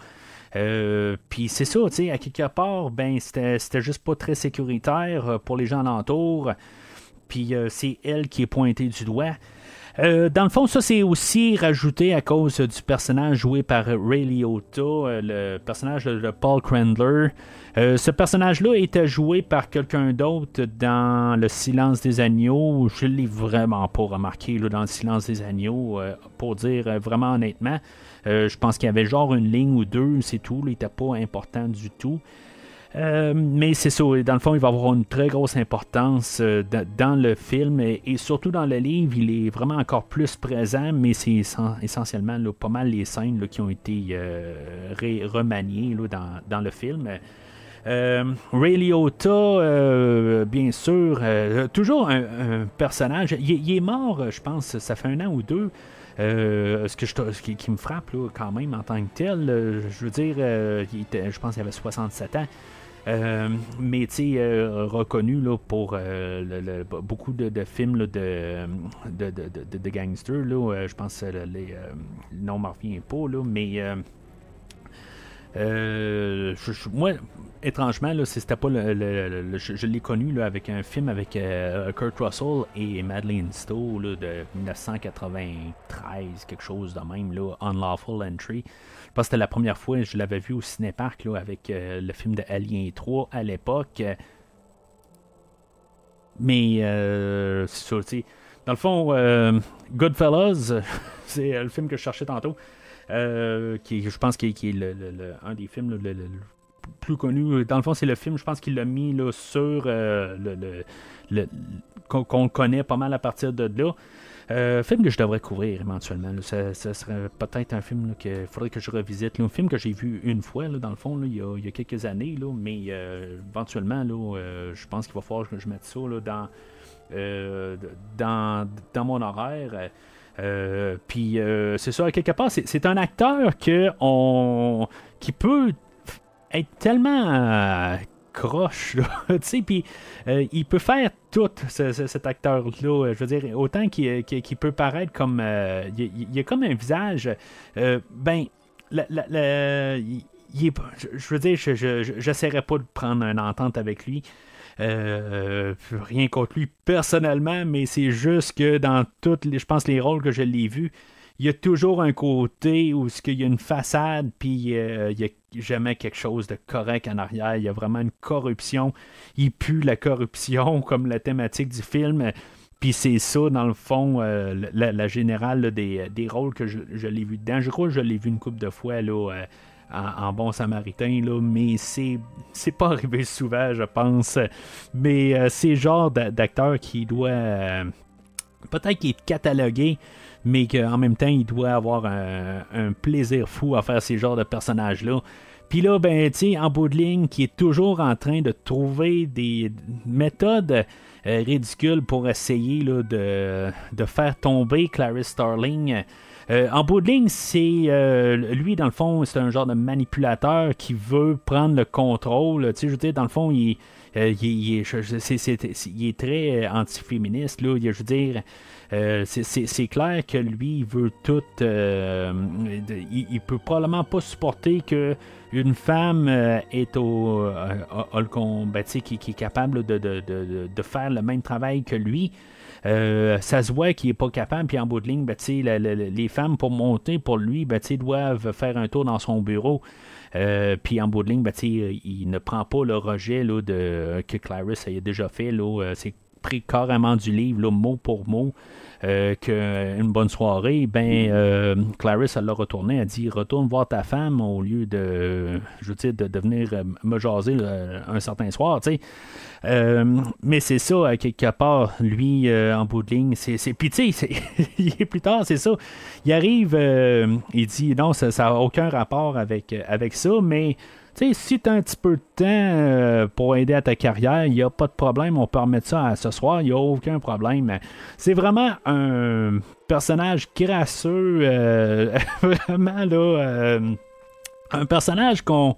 puis c'est ça, tu sais, à quelque part, ben, c'était juste pas très sécuritaire pour les gens alentours. Puis c'est elle qui est pointée du doigt. Dans le fond, ça c'est aussi rajouté à cause du personnage joué par Ray Liotta, le personnage de Paul Crandler. Euh, ce personnage-là était joué par quelqu'un d'autre dans Le Silence des Agneaux. Je l'ai vraiment pas remarqué dans Le Silence des Agneaux, euh, pour dire euh, vraiment honnêtement. je pense qu'il y avait genre une ligne ou deux, c'est tout. il n'était pas important du tout. Mais c'est ça, dans le fond, il va avoir une très grosse importance dans le film et, surtout dans le livre, il est vraiment encore plus présent, mais c'est essentiellement pas mal les scènes qui ont été remaniées dans, le film. Euh, Ray Liotta, euh, bien sûr, euh, toujours un, personnage. Il, est mort, je pense, ça fait un an ou deux. ce, que je, qui, me frappe quand même en tant que tel, je veux dire, je pense qu'il avait 67 ans. Mais tu sais, reconnu là, pour beaucoup de, films de, de, de, gangsters. je pense que les, le nom ne revient pas, là, mais moi, étrangement, là, c'était pas le, je, l'ai connu là, avec un film avec euh, Kurt Russell et Madeleine Stowe de 1993, quelque chose de même, là, Unlawful Entry. Pense que c'était la première fois que je l'avais vu au cinépark là, avec euh, le film de Alien 3 à l'époque. Mais euh, c'est ça, dans le fond, Goodfellas, c'est le film que je cherchais tantôt. qui, je pense qui, est le, un des films le, plus connu. Dans le fond, c'est le film, je pense qu'il l'a mis là, sur euh, le, qu'on connaît pas mal à partir de là. Euh, film que je devrais couvrir éventuellement. Ce serait peut-être un film qu'il faudrait que je revisite. un film que j'ai vu une fois, dans le fond, il, y a, quelques années, là, mais euh, éventuellement, là, je pense qu'il va falloir que je mette ça dans, dans, mon horaire. puis c'est ça, quelque part, c'est un acteur que on, qui peut être tellement euh, croche, tu sais, puis euh, il peut faire tout, cet acteur-là. Je veux dire, autant qu'il peut paraître comme. Euh, il, a comme un visage. ben, je veux dire, je pas de prendre une entente avec lui. rien contre lui personnellement, mais c'est juste que dans toutes je pense, les rôles que je l'ai vus, il y a toujours un côté où il y a une façade, puis il n'y a jamais quelque chose de correct en arrière. Il y a vraiment une corruption. Il pue la corruption, comme la thématique du film. Puis c'est ça, dans le fond, la, générale des, rôles que je, l'ai vu dedans. Je crois que je l'ai vu une couple de fois là, en, bon samaritain, là, mais c'est, c'est pas arrivé souvent, je pense. Mais euh, c'est le genre d'acteur qui doit euh, peut-être qu'il est catalogué, mais qu'en même temps, il doit avoir un, plaisir fou à faire ces genres de personnages-là. Puis là, ben, tu en bout de ligne, qui est toujours en train de trouver des méthodes euh, ridicules pour essayer là, de, de, faire tomber Clarice Starling. Euh, en bout de ligne, c'est euh, lui, dans le fond, c'est un genre de manipulateur qui veut prendre le contrôle. Tu sais, je veux dire, dans le fond, il, euh, il, est, très antiféministe. Là. Je veux dire, c'est clair que lui, il veut tout. il, il, peut probablement pas supporter que une femme est au, ben, qui, qui, est capable de, de, de, de, faire le même travail que lui. Euh, ça se voit qu'il n'est pas capable, puis en bout de ligne, ben, les femmes, pour monter pour lui, ben, doivent faire un tour dans son bureau. Euh, puis en bout de ligne, ben, il ne prend pas le rejet de, que Clarice a déjà fait. Euh, c'est pris carrément du livre, mot pour mot. Euh, qu'une bonne soirée, ben euh, Clarisse elle l'a retourné, elle dit retourne voir ta femme au lieu de je veux de, venir euh, me jaser un certain soir, tu sais. mais c'est ça, quelque part, lui, en bout de ligne, c'est. Puis, tu sais, plus tard, c'est ça. Il arrive, il dit non, ça n'a aucun rapport avec, avec ça, mais sais, si tu as un petit peu de temps euh, pour aider à ta carrière, il n'y a pas de problème, on peut remettre ça à ce soir, il n'y a aucun problème. C'est vraiment un personnage crasseux, euh, vraiment là. Euh, un personnage qu'on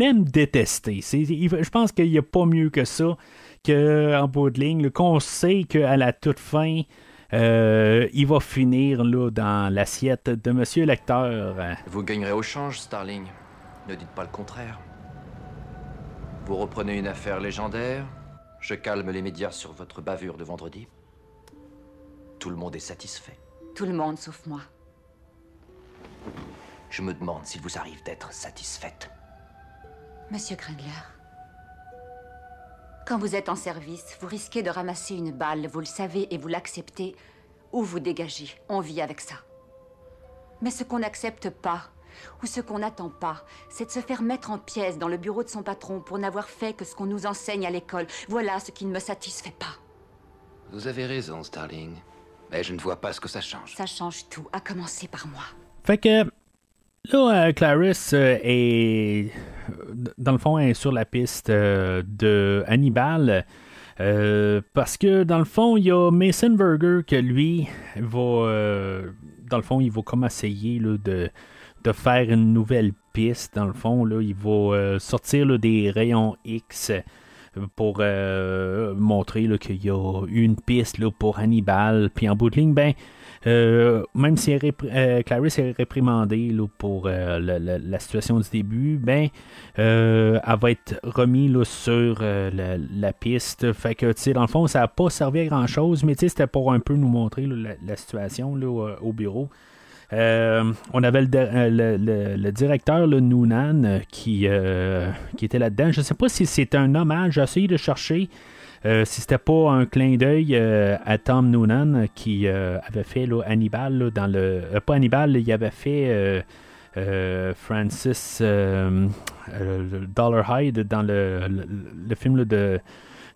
aime détester. je pense qu'il n'y a pas mieux que ça qu'en bout de ligne, qu'on sait qu'à la toute fin, il va finir là, dans l'assiette de Monsieur Lecteur. Vous gagnerez au change, Starling. Ne dites pas le contraire. Vous reprenez une affaire légendaire, je calme les médias sur votre bavure de vendredi. Tout le monde est satisfait. Tout le monde sauf moi. Je me demande s'il vous arrive d'être satisfaite. Monsieur Grendler, quand vous êtes en service, vous risquez de ramasser une balle, vous le savez et vous l'acceptez, ou vous dégagez. On vit avec ça. Mais ce qu'on n'accepte pas, ou ce qu'on n'attend pas, c'est de se faire mettre en pièces dans le bureau de son patron pour n'avoir fait que ce qu'on nous enseigne à l'école. Voilà ce qui ne me satisfait pas. Vous avez raison, Starling. Mais je ne vois pas ce que ça change. Ça change tout, à commencer par moi. Fait que là, euh, Clarisse euh, est, dans le fond, est sur la piste euh, de Hannibal. parce que dans le fond, il y a Mason Burger que lui va, dans le fond, il va comme essayer là, de de faire une nouvelle piste. Dans le fond, là, il va euh, sortir des rayons X euh, pour euh, montrer qu'il y a une piste là, pour Hannibal. Puis en bout de ligne, ben, même si Clarisse est réprimandée pour la, situation du début, ben, elle va être remise sur la, piste. Fait que, dans le fond, ça n'a pas servi à grand chose, mais c'était pour un peu nous montrer la, situation au bureau. Euh, on avait le, euh, directeur, le Noonan, euh, qui, qui était là-dedans. Je ne sais pas si c'est un hommage. J'ai essayé de chercher si c'était pas un clin d'œil à Tom Noonan qui avait fait Hannibal dans le. pas Hannibal, il avait fait. Francis Dollar Hyde dans le, le film de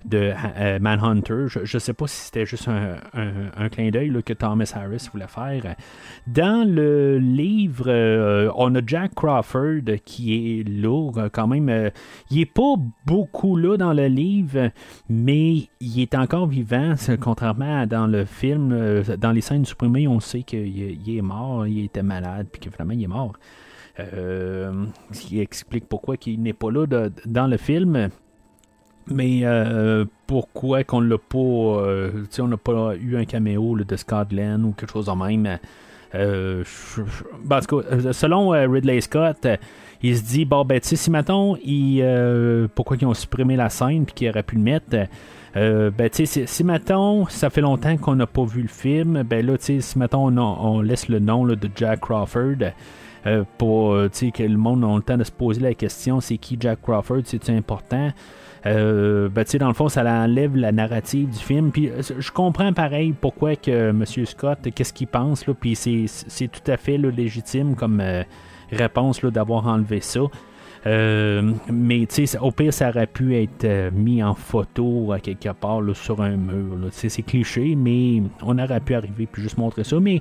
de euh, Manhunter. Je ne sais pas si c'était juste un, clin d'œil que Thomas Harris voulait faire. Dans le livre, euh, on a Jack Crawford qui est lourd quand même. Euh, il n'est pas beaucoup là dans le livre, mais il est encore vivant, contrairement à dans le film. dans les scènes supprimées, on sait qu'il est mort, il était malade, puis que vraiment il est mort. ce qui explique pourquoi il n'est pas là dans le film. Mais euh, pourquoi qu'on l'a pas. Euh, on n'a pas eu un caméo de Scott Glenn ou quelque chose de même. Ben, selon Ridley Scott, il se dit bon ben si mettons pourquoi ils ont supprimé la scène puis qu'ils auraient pu le mettre ben, sais, si, mettons, ça fait longtemps qu'on n'a pas vu le film, ben là, si mettons, on, laisse le nom de Jack Crawford, euh, pour euh, que le monde ait le temps de se poser la question c'est qui Jack Crawford, c'est important? Euh, ben, dans le fond, ça enlève la narrative du film. Puis je comprends pareil pourquoi que M. Scott, qu'est-ce qu'il pense, là, puis c'est tout à fait légitime comme réponse d'avoir enlevé ça. Euh, mais au pire, ça aurait pu être euh, mis en photo à quelque part sur un mur. C'est cliché, mais on aurait pu arriver puis juste montrer ça. Mais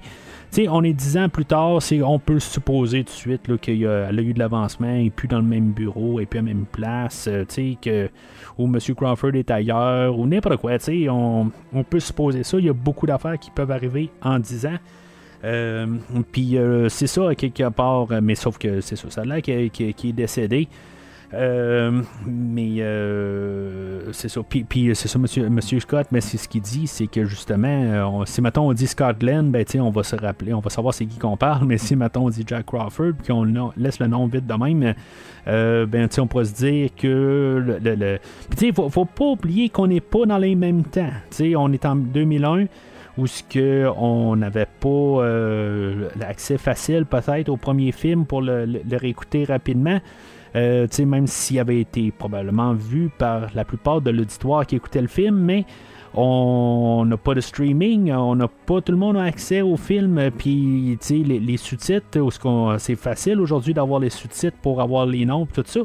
on est dix ans plus tard, on peut supposer tout de suite qu'il a, a, eu de l'avancement, et plus dans le même bureau, et puis à la même place, euh, que, où M. Crawford est ailleurs, ou n'importe quoi. On, on peut supposer ça. Il y a beaucoup d'affaires qui peuvent arriver en dix ans. Euh, puis euh, c'est ça, quelque part, mais sauf que c'est ça, ça là qui, est décédé. Euh, mais c'est ça. Puis, c'est ça, monsieur, monsieur Scott, mais c'est ce qu'il dit, c'est que justement, si maintenant on dit Scott Glenn, ben on va se rappeler, on va savoir c'est qui qu'on parle, mais si maintenant on dit Jack Crawford, puis qu'on laisse le nom vite de même, ben on pourrait se dire que le. le, Puis faut, faut pas oublier qu'on n'est pas dans les mêmes temps. on est en 2001 où ce que on n'avait pas euh, l'accès facile peut-être au premier film pour le, réécouter rapidement. Euh, même s'il avait été probablement vu par la plupart de l'auditoire qui écoutait le film, mais on n'a pas de streaming, on n'a pas tout le monde a accès au film, puis les, les sous-titres, c'est facile aujourd'hui d'avoir les sous-titres pour avoir les noms, tout ça.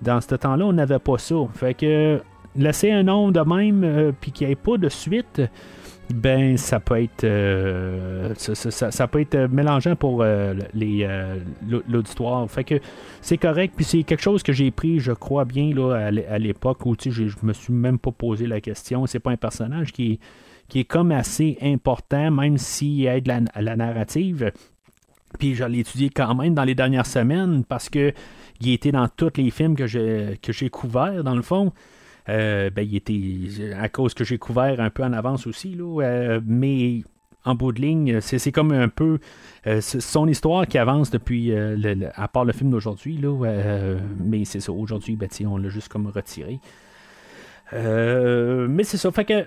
Dans ce temps-là, on n'avait pas ça. Fait que laisser un nom de même, euh, puis qu'il n'y ait pas de suite, ben ça peut être euh, ça, peut être mélangeant pour euh, les euh, l'auditoire. Que c'est correct. Puis c'est quelque chose que j'ai pris, je crois bien là à l'époque où je me suis même pas posé la question. C'est pas un personnage qui, qui est comme assez important, même s'il aide la, la narrative. Puis je l'ai étudié quand même dans les dernières semaines parce que il était dans tous les films que j'ai que j'ai couverts dans le fond. Euh, ben, il était à cause que j'ai couvert un peu en avance aussi, là, euh, mais en bout de ligne, c'est, comme un peu euh, son histoire qui avance depuis, à part le film d'aujourd'hui, mais c'est ça, aujourd'hui, ben, on l'a juste comme retiré. mais c'est ça, fait que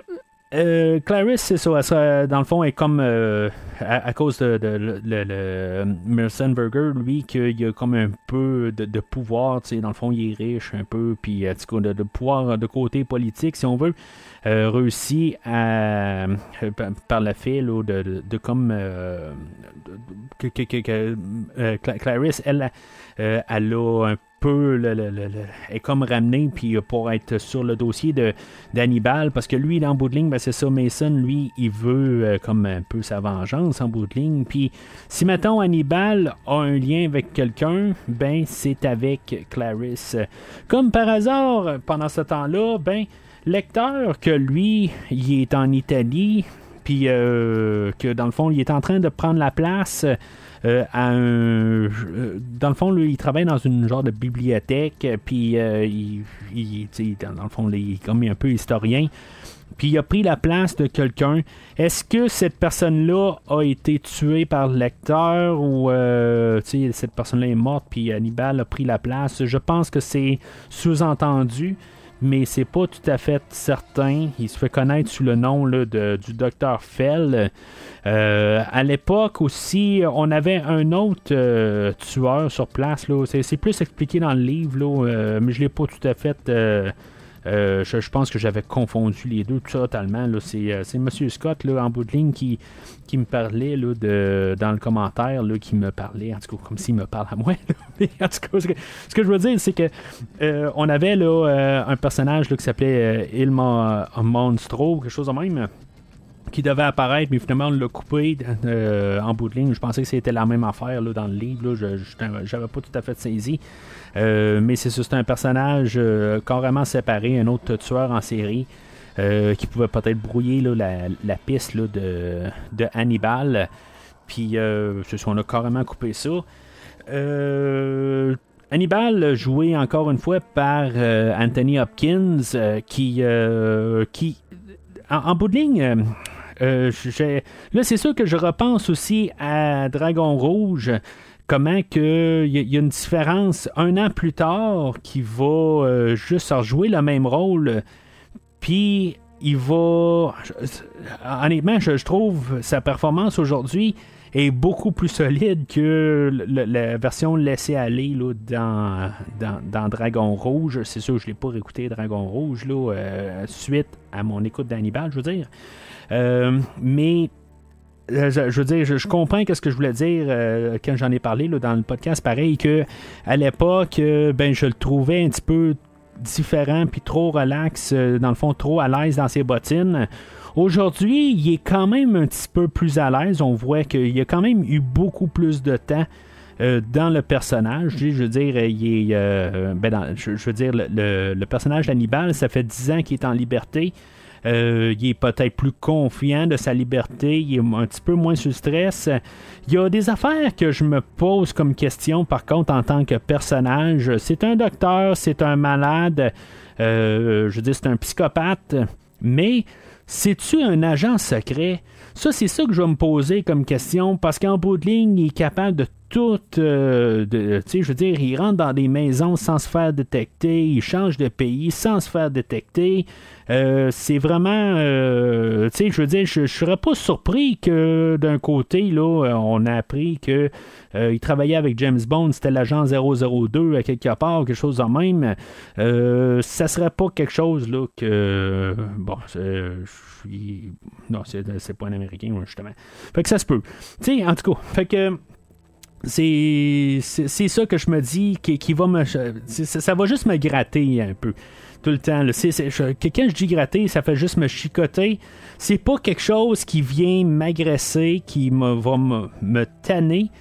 euh, Clarice, c'est ça, dans le fond, est comme euh, à, cause de, de, de, lui, qu'il a comme un peu de, pouvoir, tu sais, dans le fond, il est riche un peu, puis euh, de, de pouvoir de côté politique, si on veut, euh, réussi à, par la file, de, comme que, que, Clarice, elle, elle a un peu le, est comme ramené puis euh, pour être sur le dossier de d'Hannibal parce que lui dans bout de ligne ben, c'est ça Mason lui il veut euh, comme un peu sa vengeance en bout de ligne. Puis si mettons Hannibal a un lien avec quelqu'un ben c'est avec Clarisse comme par hasard pendant ce temps-là ben lecteur que lui il est en Italie puis euh, que dans le fond il est en train de prendre la place euh, euh, dans le fond, il travaille dans une genre de bibliothèque, puis euh, il, dans le fond, il est comme un peu historien. Puis il a pris la place de quelqu'un. Est-ce que cette personne-là a été tuée par le lecteur ou cette personne-là est morte puis Hannibal a pris la place? Je pense que c'est sous-entendu mais c'est pas tout à fait certain. Il se fait connaître sous le nom du docteur Fell. Euh, à l'époque aussi, on avait un autre euh, tueur sur place. C'est, plus expliqué dans le livre, euh, mais je l'ai pas tout à fait euh, je, pense que j'avais confondu les deux totalement. C'est, euh, c'est M. Scott en bout de ligne qui, qui me parlait là, dans le commentaire, qui me parlait, en tout cas comme s'il me parle à moi. en tout cas, ce que, je veux dire, c'est que euh, on avait là, un personnage qui s'appelait Ilma Monstro, quelque chose de même qui devait apparaître, mais finalement on l'a coupé en bout de ligne. Je pensais que c'était la même affaire là, dans le livre. Je n'avais pas tout à fait saisi. Euh, mais c'est c'est un personnage euh, carrément séparé, un autre tueur en série. Euh, qui pouvait peut-être brouiller la, piste de, Hannibal. Puis, on a carrément coupé ça. Hannibal, joué encore une fois par Anthony Hopkins, qui, qui en, bout de ligne, là, c'est sûr que je repense aussi à Dragon Rouge comment que il y, a une différence un an plus tard qui va juste rejouer le même rôle puis il va honnêtement je trouve sa performance aujourd'hui est beaucoup plus solide que la version laissée aller là, dans, dans, Dragon Rouge. C'est sûr, je ne l'ai pas réécouté Dragon Rouge là, euh, suite à mon écoute d'Hannibal, je veux dire. Euh, mais euh, je, veux dire, je, comprends ce que je voulais dire quand j'en ai parlé là, dans le podcast. Pareil que à l'époque, ben je le trouvais un petit peu différent puis trop relax, dans le fond trop à l'aise dans ses bottines. Aujourd'hui, il est quand même un petit peu plus à l'aise. On voit qu'il a quand même eu beaucoup plus de temps. Euh, dans le personnage. Je veux dire, il est, euh, ben je, veux dire, le, personnage d'Hannibal, ça fait 10 ans qu'il est en liberté. Euh, il est peut-être plus confiant de sa liberté, il est un petit peu moins sous stress. Il y a des affaires que je me pose comme question, par contre, en tant que personnage. C'est un docteur, c'est un malade, je veux dire, c'est un psychopathe, mais c'est-tu un agent secret? Ça, c'est ça que je vais me poser comme question, parce qu'en bout de ligne, il est capable de tout. Euh, tu sais, je veux dire, il rentre dans des maisons sans se faire détecter, il change de pays sans se faire détecter. Euh, c'est vraiment. Euh, tu sais, je veux dire, je ne serais pas surpris que d'un côté, là, on a appris que il travaillait avec James Bond, c'était l'agent 002 à quelque part, quelque chose de même. ça serait pas quelque chose là que. Bon, suis. Non, c'est pas un Américain, justement. Fait que ça se peut. Tu en tout cas, fait que c'est ça que je me dis qui, va me ça, va juste me gratter un peu tout le temps quand je dis gratter ça fait juste me chicoter c'est pas quelque chose qui vient m'agresser qui me, va me, me tanner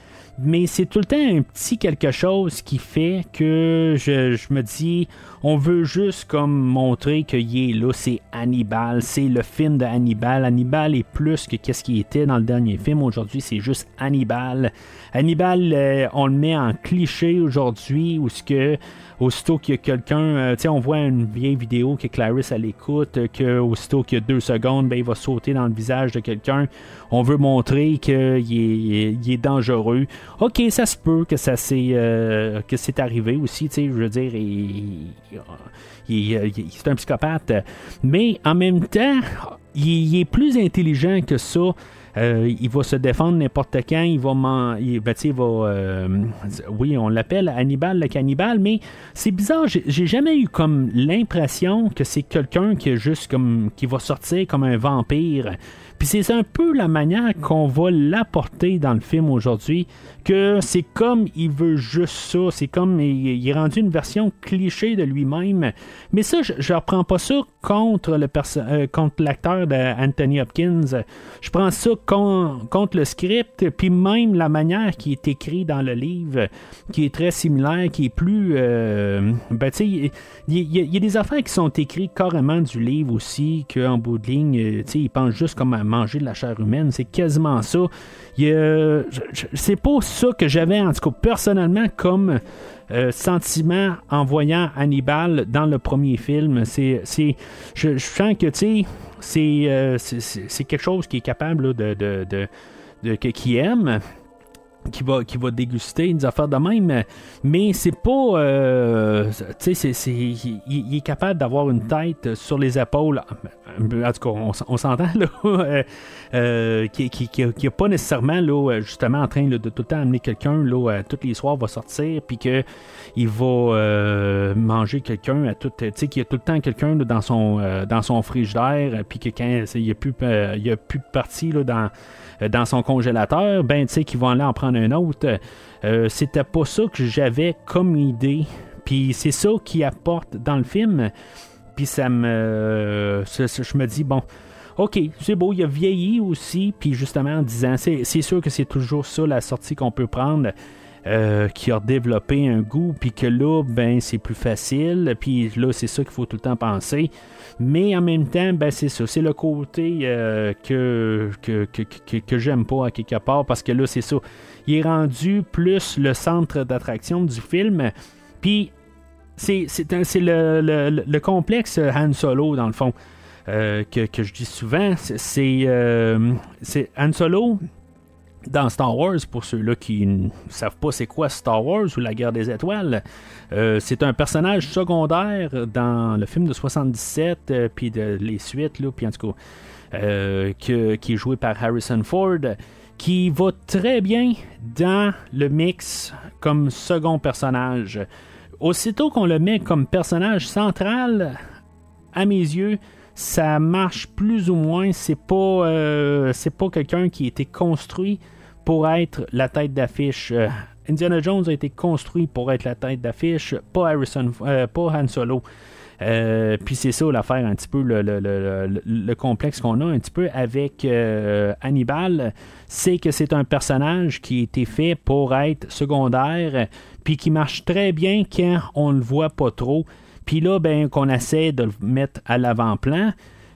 mais c'est tout le temps un petit quelque chose qui fait que je, me dis, on veut juste comme montrer qu'il est là, c'est Hannibal, c'est le film de Hannibal. Hannibal est plus que qu'est-ce qui était dans le dernier film. Aujourd'hui, c'est juste Hannibal. Hannibal, euh, on le met en cliché aujourd'hui, où ce que aussitôt qu'il y a quelqu'un, euh, tu sais, on voit une vieille vidéo que Clarisse elle écoute, euh, que aussitôt qu'il y a deux secondes, ben, il va sauter dans le visage de quelqu'un. On veut montrer qu'il est, il est dangereux. Ok, ça se peut que ça c'est euh, que c'est arrivé aussi, tu sais, je veux dire, c'est un psychopathe, mais en même temps, il est plus intelligent que ça. Euh, il va se défendre n'importe quand. Il va, il, ben, euh, oui, on l'appelle Hannibal le cannibale, mais c'est bizarre. J'ai jamais eu comme l'impression que c'est quelqu'un qui est juste comme qui va sortir comme un vampire. Puis c'est un peu la manière qu'on va l'apporter dans le film aujourd'hui, que c'est comme il veut juste ça, c'est comme il, est rendu une version cliché de lui-même. Mais ça, je, je reprends pas ça contre le euh, l'acteur d'Anthony Hopkins. Je prends ça contre le script, puis même la manière qui est écrit dans le livre, qui est très similaire, qui est plus... Euh, ben, tu sais, il y, a des affaires qui sont écrites carrément du livre aussi, qu'en bout de ligne, tu sais, ils pensent juste comme à manger de la chair humaine. C'est quasiment ça. C'est pas ça que j'avais, en tout cas, personnellement, comme... Euh, sentiment en voyant Hannibal dans le premier film. C'est, je, sens que tu euh, c'est, quelque chose qui est capable de, de, de, qui aime qui va, qui va déguster des affaires de même, mais c'est pas. Euh, tu sais, c'est, il, est capable d'avoir une tête sur les épaules. En tout cas, on, s'entend, là. Euh, euh, qui, qui, pas nécessairement, là, justement, en train de tout le temps amener quelqu'un, là, tous les soirs, va sortir, puis qu'il va manger quelqu'un à tout. Tu sais, qu'il y a tout le temps quelqu'un dans, son, dans son frigidaire, puis que quand il n'y a, plus, il a plus de partie, là, dans euh, dans son congélateur, ben tu sais qu'ils vont aller en prendre un autre. Euh, c'était pas ça que j'avais comme idée. Puis c'est ça qui apporte dans le film. Puis ça me. je me dis, bon, OK, c'est beau, il a vieilli aussi. Puis justement, en disant, c'est sûr que c'est toujours ça la sortie qu'on peut prendre. Euh, qui a développé un goût, puis que là, ben, c'est plus facile, puis là, c'est ça qu'il faut tout le temps penser. Mais en même temps, ben, c'est ça, c'est le côté euh, que, que, que, j'aime pas à quelque part, parce que là, c'est ça. Il est rendu plus le centre d'attraction du film, puis c'est, le, le, complexe Han Solo, dans le fond. que, que, je dis souvent, c'est Han Solo dans Star Wars, pour ceux-là qui ne savent pas c'est quoi Star Wars ou la guerre des étoiles, euh, c'est un personnage secondaire dans le film de 77, euh, puis de, les suites, puis en tout cas, euh, qui est joué par Harrison Ford, qui va très bien dans le mix comme second personnage. Aussitôt qu'on le met comme personnage central, à mes yeux, ça marche plus ou moins. C'est pas, c'est pas quelqu'un qui a été construit pour être la tête d'affiche. Euh, Indiana Jones a été construit pour être la tête d'affiche, pas Harrison, euh, pas Han Solo. Euh, puis c'est ça l'affaire, un petit peu le, complexe qu'on a un petit peu avec Hannibal, c'est que c'est un personnage qui a été fait pour être secondaire, puis qui marche très bien quand on le voit pas trop. Puis là, ben, qu'on essaie de le mettre à l'avant-plan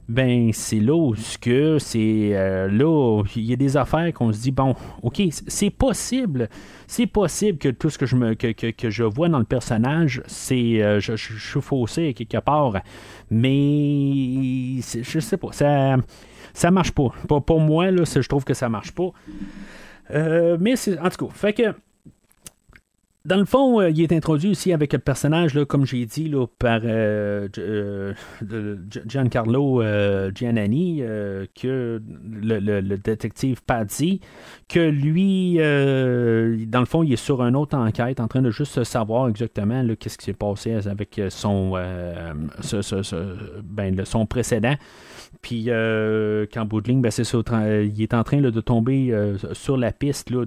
ben c'est là où que c'est euh, là il y a des affaires qu'on se dit bon ok c'est possible c'est possible que tout ce que je me que, je vois dans le personnage c'est euh, je, suis faussé quelque part. Mais je sais pas ça ça marche pas. Pour, moi là je trouve que ça marche pas. Euh, mais en tout cas fait que dans le fond, euh, il est introduit aussi avec le personnage, là, comme j'ai dit, par euh, euh, Giancarlo Giannani, que le, détective Paddy, que lui, dans le fond, il est sur une autre enquête, en train de juste savoir exactement qu'est-ce qui s'est passé avec son, ben, son précédent. Puis, qu'en de ben, c'est il est en train de tomber sur la piste là,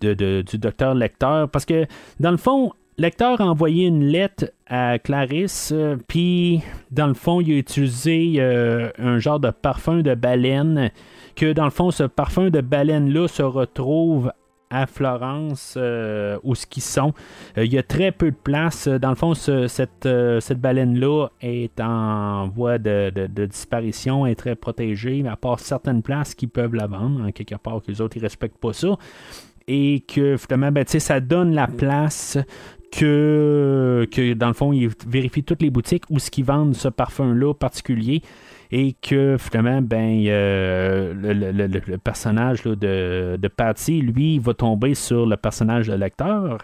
du docteur Lecteur. Parce que, dans le fond, Lecteur a envoyé une lettre à Clarisse, euh, puis, dans le fond, il a utilisé euh, un genre de parfum de baleine, que, dans le fond, ce parfum de baleine-là se retrouve à Florence euh, où ce qu'ils sont. il y a très peu de place. Dans le fond, cette, cette baleine-là est en voie de, disparition, est très protégée, à part certaines places qui peuvent la vendre, en quelque part que les autres ne respectent pas ça et que finalement, ben, ça donne la place que, que, dans le fond, ils vérifient toutes les boutiques où ce qu'ils vendent ce parfum-là particulier et que finalement, ben, euh, le, personnage de, de Patty, lui, va tomber sur le personnage de lecteur,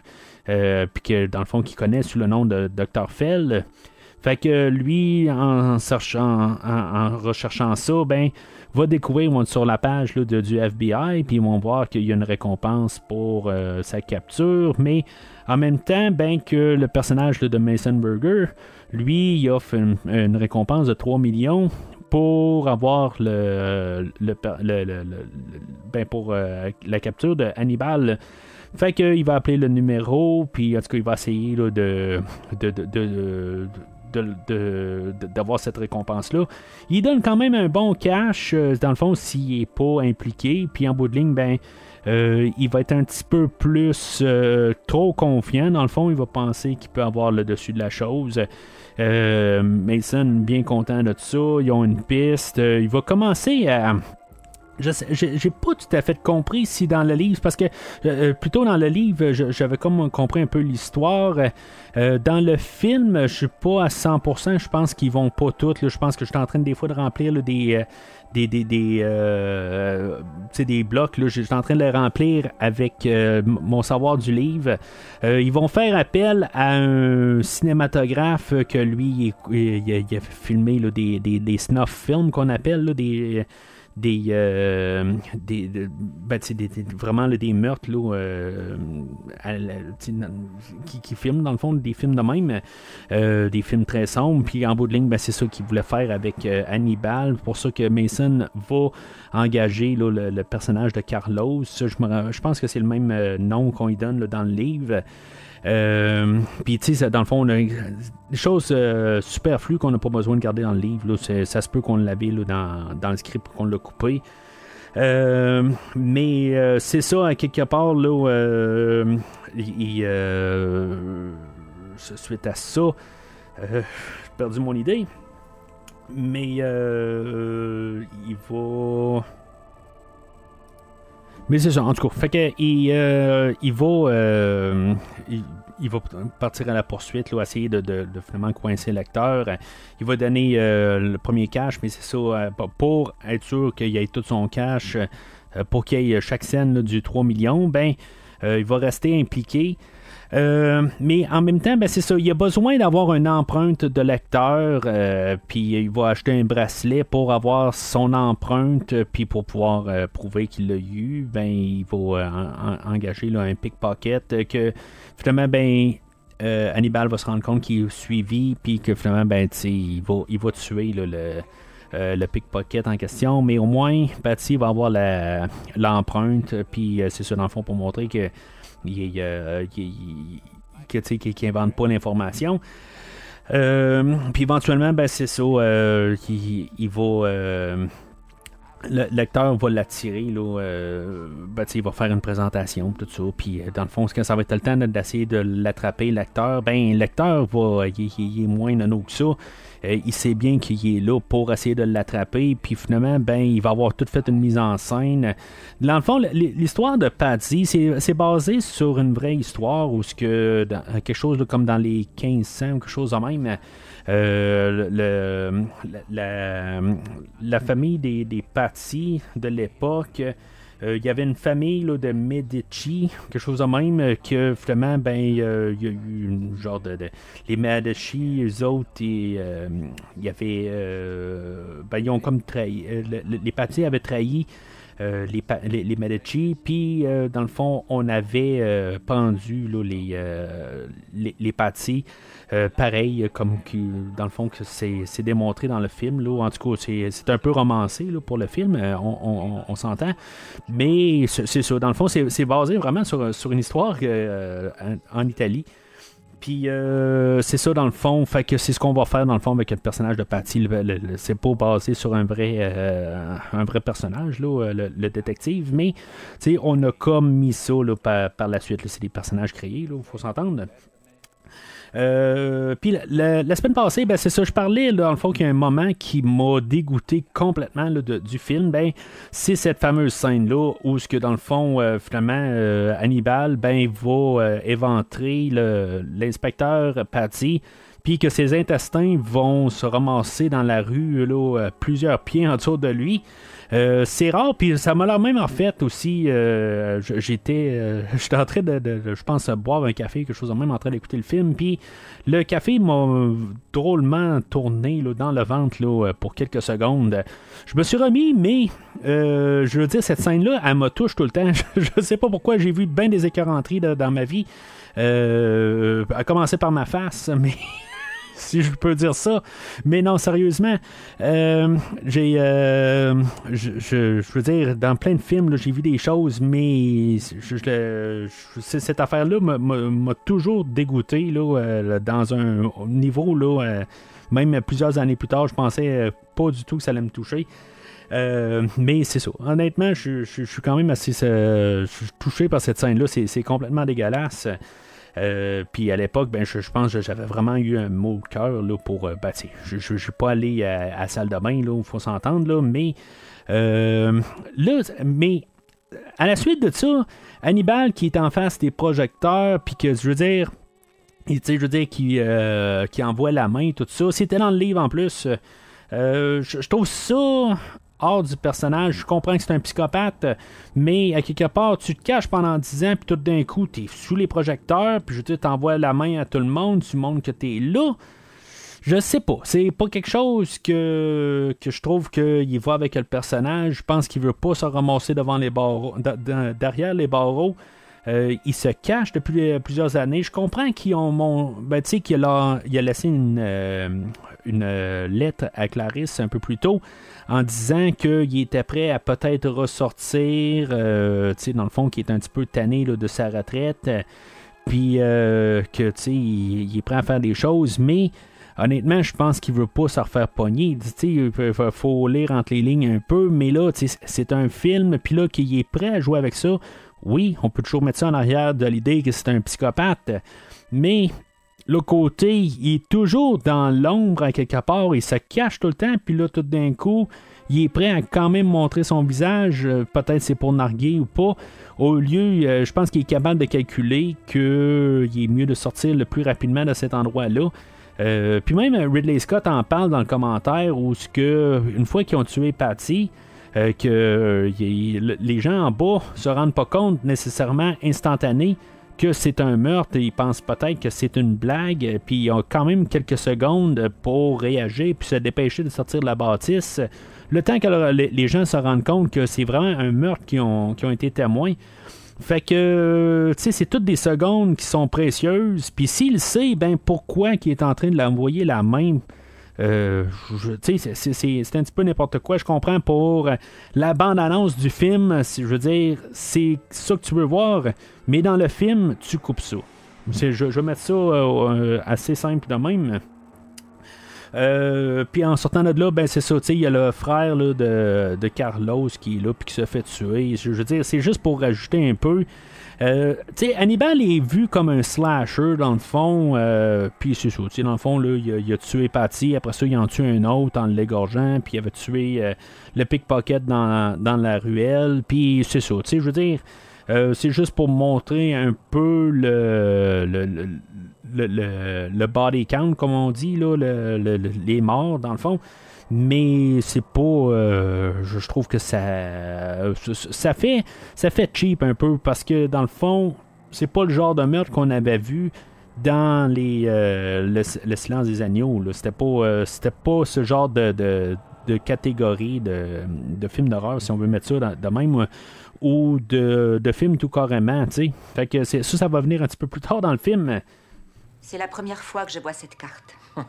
euh, puis que dans le fond, qu'il connaît sous le nom de Dr. Fell. Fait que lui, en, cherchant, en recherchant ça, ben, va découvrir vont sur la page là, de, du FBI, puis ils vont voir qu'il y a une récompense pour euh, sa capture, mais en même temps, ben que le personnage de Mason Burger, lui, il offre une, récompense de 3 millions pour avoir le, le, ben pour euh, la capture de Hannibal. Fait qu'il va appeler le numéro, puis en tout cas, il va essayer de, de, de, d'avoir cette récompense-là. Il donne quand même un bon cash, euh, dans le fond, s'il n'est pas impliqué. Puis en bout de ligne, ben, euh, il va être un petit peu plus euh, trop confiant. Dans le fond, il va penser qu'il peut avoir le dessus de la chose. Mason, bien content de tout ça. Ils ont une piste. il va commencer à j'ai pas tout à fait compris si dans le livre, parce que euh, plutôt dans le livre, j'avais comme compris un peu l'histoire. Euh, dans le film, je suis pas à 100%, je pense qu'ils vont pas toutes. je pense que je suis en train des fois de remplir des, euh, des, des, des, des blocs. Je suis en train de les remplir avec mon savoir du livre. ils vont faire appel à un cinématographe que lui, il, a, filmé des, des, des, snuff films qu'on appelle, des des, euh, des, ben, vraiment des meurtres là, euh, qui, qui, filment dans le fond des films de même, euh, des films très sombres. Puis en bout de ligne, ben, c'est ça qu'il voulait faire avec Hannibal. Pour ça que Mason va engager le, personnage de Carlos. je, je pense que c'est le même nom qu'on lui donne dans le livre. Euh, puis, tu sais, dans le fond, on a des choses euh, superflues qu'on n'a pas besoin de garder dans le livre. Ça se peut qu'on l'avait dans, dans le script qu'on l'a coupé. Euh, mais c'est ça, à quelque part, là, il, suite à ça, j'ai perdu mon idée. Mais il va. Mais c'est ça, en tout cas. Fait que, il, euh, il va. euh, il, va partir à la poursuite, là, essayer de, de, finalement coincer l'acteur. Il va donner euh, le premier cash, mais c'est ça, pour être sûr qu'il ait tout son cash, pour qu'il y ait chaque scène du 3 millions, ben, il va rester impliqué. Euh, mais en même temps, ben, c'est ça, il a besoin d'avoir une empreinte de lecteur, euh, puis il va acheter un bracelet pour avoir son empreinte, puis pour pouvoir euh, prouver qu'il l'a eu, ben, il va en- en- engager un pickpocket que finalement, ben, Hannibal va se rendre compte qu'il est suivi, puis que finalement, ben, il va, il va tuer le, pickpocket en question, mais au moins, Patty va avoir l'empreinte, puis c'est ça, dans le fond, pour montrer que il, euh, qu'il qu'il invente pas l'information. Euh, puis éventuellement, ben, c'est ça, euh, il, va. euh, le lecteur va l'attirer, là, ben, il va faire une présentation, tout ça, puis dans le fond, ce que ça va être le temps de- d'essayer de l'attraper, le lecteur, ben, le lecteur va, il est moins nono que ça, Euh, il sait bien qu'il est là pour essayer de l'attraper, puis finalement, ben, il va avoir tout fait une mise en scène. Dans le fond, l'histoire de Patsy, c'est basé sur une vraie histoire, ou ce que, quelque chose comme dans les 1500, ou quelque chose de même, euh, la, famille des, des Patsy de l'époque, il y avait une famille là, de Medici, quelque chose de même, euh, que finalement, ben, euh, il y a eu une genre de. les Medici, eux autres, et, euh, il y avait. euh, ben, ils ont comme trahi. euh, le- le- les Patsy avaient trahi. Euh, les, les, Medici, puis euh, dans le fond, on avait euh, pendu là, les, les, les pareil, comme dans le fond, que c'est démontré dans le film. Là. En tout cas, c'est un peu romancé pour le film, on, on- s'entend. Mais c'est ça, dans le fond, c'est basé vraiment sur, sur une histoire en Italie. Puis euh, c'est ça dans le fond, fait que c'est ce qu'on va faire dans le fond avec le personnage de Patty. C'est pas basé sur un vrai, euh, un vrai personnage, là, le, le détective, mais tu sais, on a comme mis ça là, par, par la suite. c'est des personnages créés, il faut s'entendre. Euh, puis la, semaine passée, ben, c'est ça, je parlais là, dans le fond qu'il y a un moment qui m'a dégoûté complètement là, du film. Ben, c'est cette fameuse scène-là où ce que dans le fond, euh, finalement, euh, Hannibal ben, va éventrer l'inspecteur Patty. Puis que ses intestins vont se ramasser dans la rue, là, plusieurs pieds en dessous de lui. Euh, c'est rare, puis ça m'a l'air même en fait aussi. euh, j'étais, euh, j'étais en train de, de- je pense, boire un café, quelque chose de même, en train d'écouter le film. Puis le café m'a drôlement tourné là, dans le ventre là, euh, pour quelques secondes. Je me suis remis, mais euh, je veux dire, cette scène-là, elle me touche tout le temps. je ne sais pas pourquoi j'ai vu bien des écœuranteries dans ma vie. Euh, à commencer par ma face, mais si je peux dire ça. Mais non, sérieusement, euh, j'ai, euh, je, veux dire, dans plein de films, là, j'ai vu des choses, mais cette affaire-là m'a- toujours dégoûté là, euh, dans un niveau, là, même plusieurs années plus tard, je pensais pas du tout que ça allait me toucher. Mais c'est ça. Honnêtement, je, suis quand même assez touché par cette scène-là. C'est complètement dégueulasse. Euh, puis à l'époque, ben, je, pense que j'avais vraiment eu un mot au cœur là, pour. euh, ben, je ne suis pas allé à, la salle de bain, il faut s'entendre, là, mais. euh, là, mais. À la suite de ça, Hannibal qui est en face des projecteurs, puis que je veux dire. je veux dire, qui, qui envoie la main, tout ça. C'était dans le livre en plus. Je trouve ça hors du personnage. Je comprends que c'est un psychopathe, mais à quelque part, tu te caches pendant 10 ans, puis tout d'un coup, tu es sous les projecteurs, puis je dire, t'envoies la main à tout le monde, tu montres que tu es là. Je sais pas. C'est pas quelque chose que, que je trouve qu'il va avec le personnage. Je pense qu'il veut pas se ramasser devant les barreaux, derrière les barreaux. Euh, il se cache depuis euh, plusieurs années. Je comprends qu'ils ont mon, ben, qu'il a, il a laissé une, euh, une euh, lettre à Clarisse un peu plus tôt en disant qu'il était prêt à peut-être ressortir, euh, dans le fond, qui est un petit peu tanné là, de sa retraite, euh, puis euh, que, tu il, il est prêt à faire des choses, mais honnêtement, je pense qu'il veut pas se refaire pogner. Il faut- lire entre les lignes un peu, mais là, c'est un film, puis là, qu'il est prêt à jouer avec ça, oui, on peut toujours mettre ça en arrière de l'idée que c'est un psychopathe, mais le côté, il est toujours dans l'ombre à quelque part, il se cache tout le temps, puis là, tout d'un coup, il est prêt à quand même montrer son visage. Peut-être c'est pour narguer ou pas. Au lieu, je pense qu'il est capable de calculer qu'il est mieux de sortir le plus rapidement de cet endroit-là. puis même Ridley Scott en parle dans le commentaire où ce que une fois qu'ils ont tué Patty, que les gens en bas se rendent pas compte nécessairement instantané que c'est un meurtre, ils pensent peut-être que c'est une blague, puis ils ont quand même quelques secondes pour réagir puis se dépêcher de sortir de la bâtisse. Le temps que les gens se rendent compte que c'est vraiment un meurtre qui ont, été témoins. Fait que, tu sais, c'est toutes des secondes qui sont précieuses. Puis s'il sait, ben pourquoi qu'il est en train de l'envoyer la main euh, c'est un petit peu n'importe quoi. Je comprends pour la bande-annonce du film. Je veux dire, c'est ça que tu veux voir. Mais dans le film, tu coupes ça. Je, je vais mettre ça euh, assez simple de même. Euh, puis en sortant de là, ben c'est ça, il y a le frère de, Carlos qui est là puis qui se fait tuer. Je veux dire, c'est juste pour rajouter un peu. Euh, Hannibal est vu comme un slasher dans le fond, euh, puis c'est ça, dans le fond, là, il, a, tué Patty, après ça, il en tue un autre en l'égorgeant, puis il avait tué euh, le pickpocket dans, la ruelle, puis c'est ça, je veux dire, c'est juste pour montrer un peu le, le, le, body count, comme on dit, les morts, dans le fond. Mais c'est pas. Euh, je, trouve que ça. Ça fait, ça fait cheap un peu parce que dans le fond, c'est pas le genre de meurtre qu'on avait vu dans les, euh, le, silence des agneaux. C'était pas, euh, c'était pas ce genre de, de, catégorie de, de film d'horreur, si on veut mettre ça de même, ou de, de film tout carrément. sais Fait que ça, ça va venir un petit peu plus tard dans le film. C'est la première fois que je vois cette carte.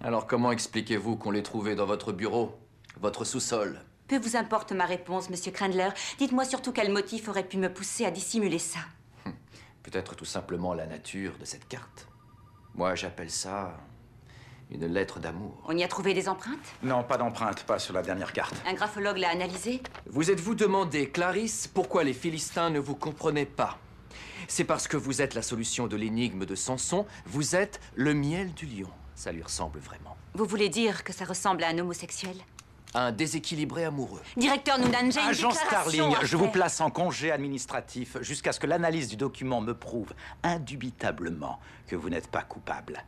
Alors comment expliquez-vous qu'on l'ait trouvée dans votre bureau, votre sous-sol? Peu vous importe ma réponse, monsieur Krendler. Dites-moi surtout quel motif aurait pu me pousser à dissimuler ça. Peut-être tout simplement la nature de cette carte. Moi, j'appelle ça une lettre d'amour. On y a trouvé des empreintes? Non, pas d'empreintes, pas sur la dernière carte. Un graphologue l'a analysé Vous êtes-vous demandé, Clarisse, pourquoi les Philistins ne vous comprenaient pas? C'est parce que vous êtes la solution de l'énigme de Samson, vous êtes le miel du lion. Ça lui ressemble vraiment. Vous voulez dire que ça ressemble à un homosexuel? Un déséquilibré amoureux. Directeur Noonan, j'ai Agent Starling, je vous place en congé administratif jusqu'à ce que l'analyse du document me prouve indubitablement que vous n'êtes pas coupable.